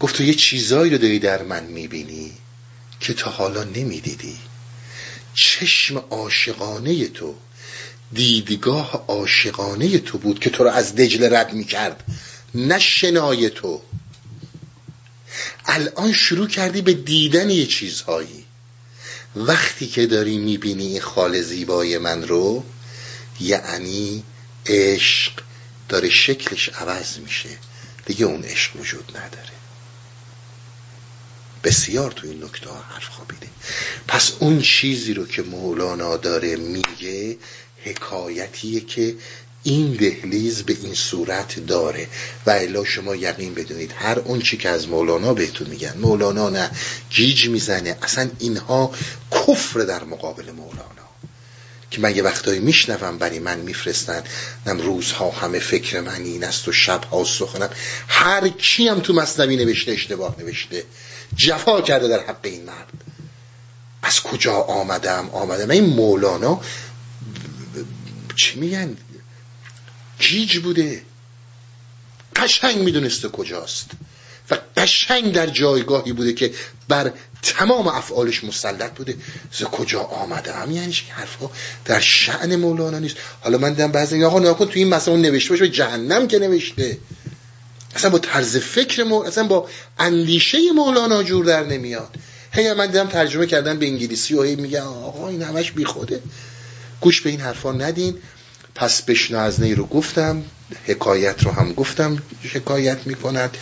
گفت تو یه چیزایی رو داری در من می‌بینی که تا حالا نمی‌دیدی. چشم عاشقانه تو دیدگاه عاشقانه تو بود که تو رو از دجله رد می‌کرد نه شنای تو. الان شروع کردی به دیدن یه چیزهایی. وقتی که داری می‌بینی این خال زیبای من رو یعنی عشق داره شکلش عوض میشه. دیگه اون عشق وجود نداره. بسیار تو این نکته ها حرف خوابیده. پس اون چیزی رو که مولانا داره میگه حکایتیه که این دهلیز به این صورت داره. و الا شما یقین بدونید هر اون چی که از مولانا بهتون میگن. مولانا نه جیج می‌زنه. اصلا اینها کفر در مقابل مولانا. که من یه وقتایی میشنوم برای من میفرستن. نم روزها همه فکر من این است و شبها سخنم. هر کی هم تو مصنوی نوشته اشتباه نوشته. جفا کرده در حق این مرد. از کجا آمدم؟ آمدم. این مولانا چی میگن؟ گیج بوده قشنگ می‌دونسته کجاست. و قشنگ در جایگاهی بوده که بر تمام افعالش مسلط بوده. ز کجا آمده هم یعنی که حرفا در شعن مولانا نیست. حالا من دیدم بعضی آقا نکن تو این مسئله نوشته باشه به جهنم که نوشته. اصلا با طرز فکر مو... اصلا با اندیشه مولانا جور در نمیاد. هی من دیدم ترجمه کردن به انگلیسی و هی میگن آقا این همش بی خوده گوش به این حرفا ندین. پس بشنو از نی رو گفتم حکایت رو هم گفتم حکایت می‌کند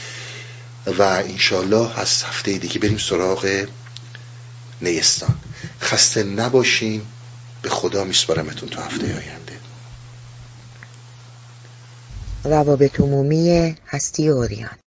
و انشالله از هفته دیگه بریم سراغ نیستان. خسته نباشین به خدا میسپارمتون تا هفته آینده. روابط عمومی هستی اوریان.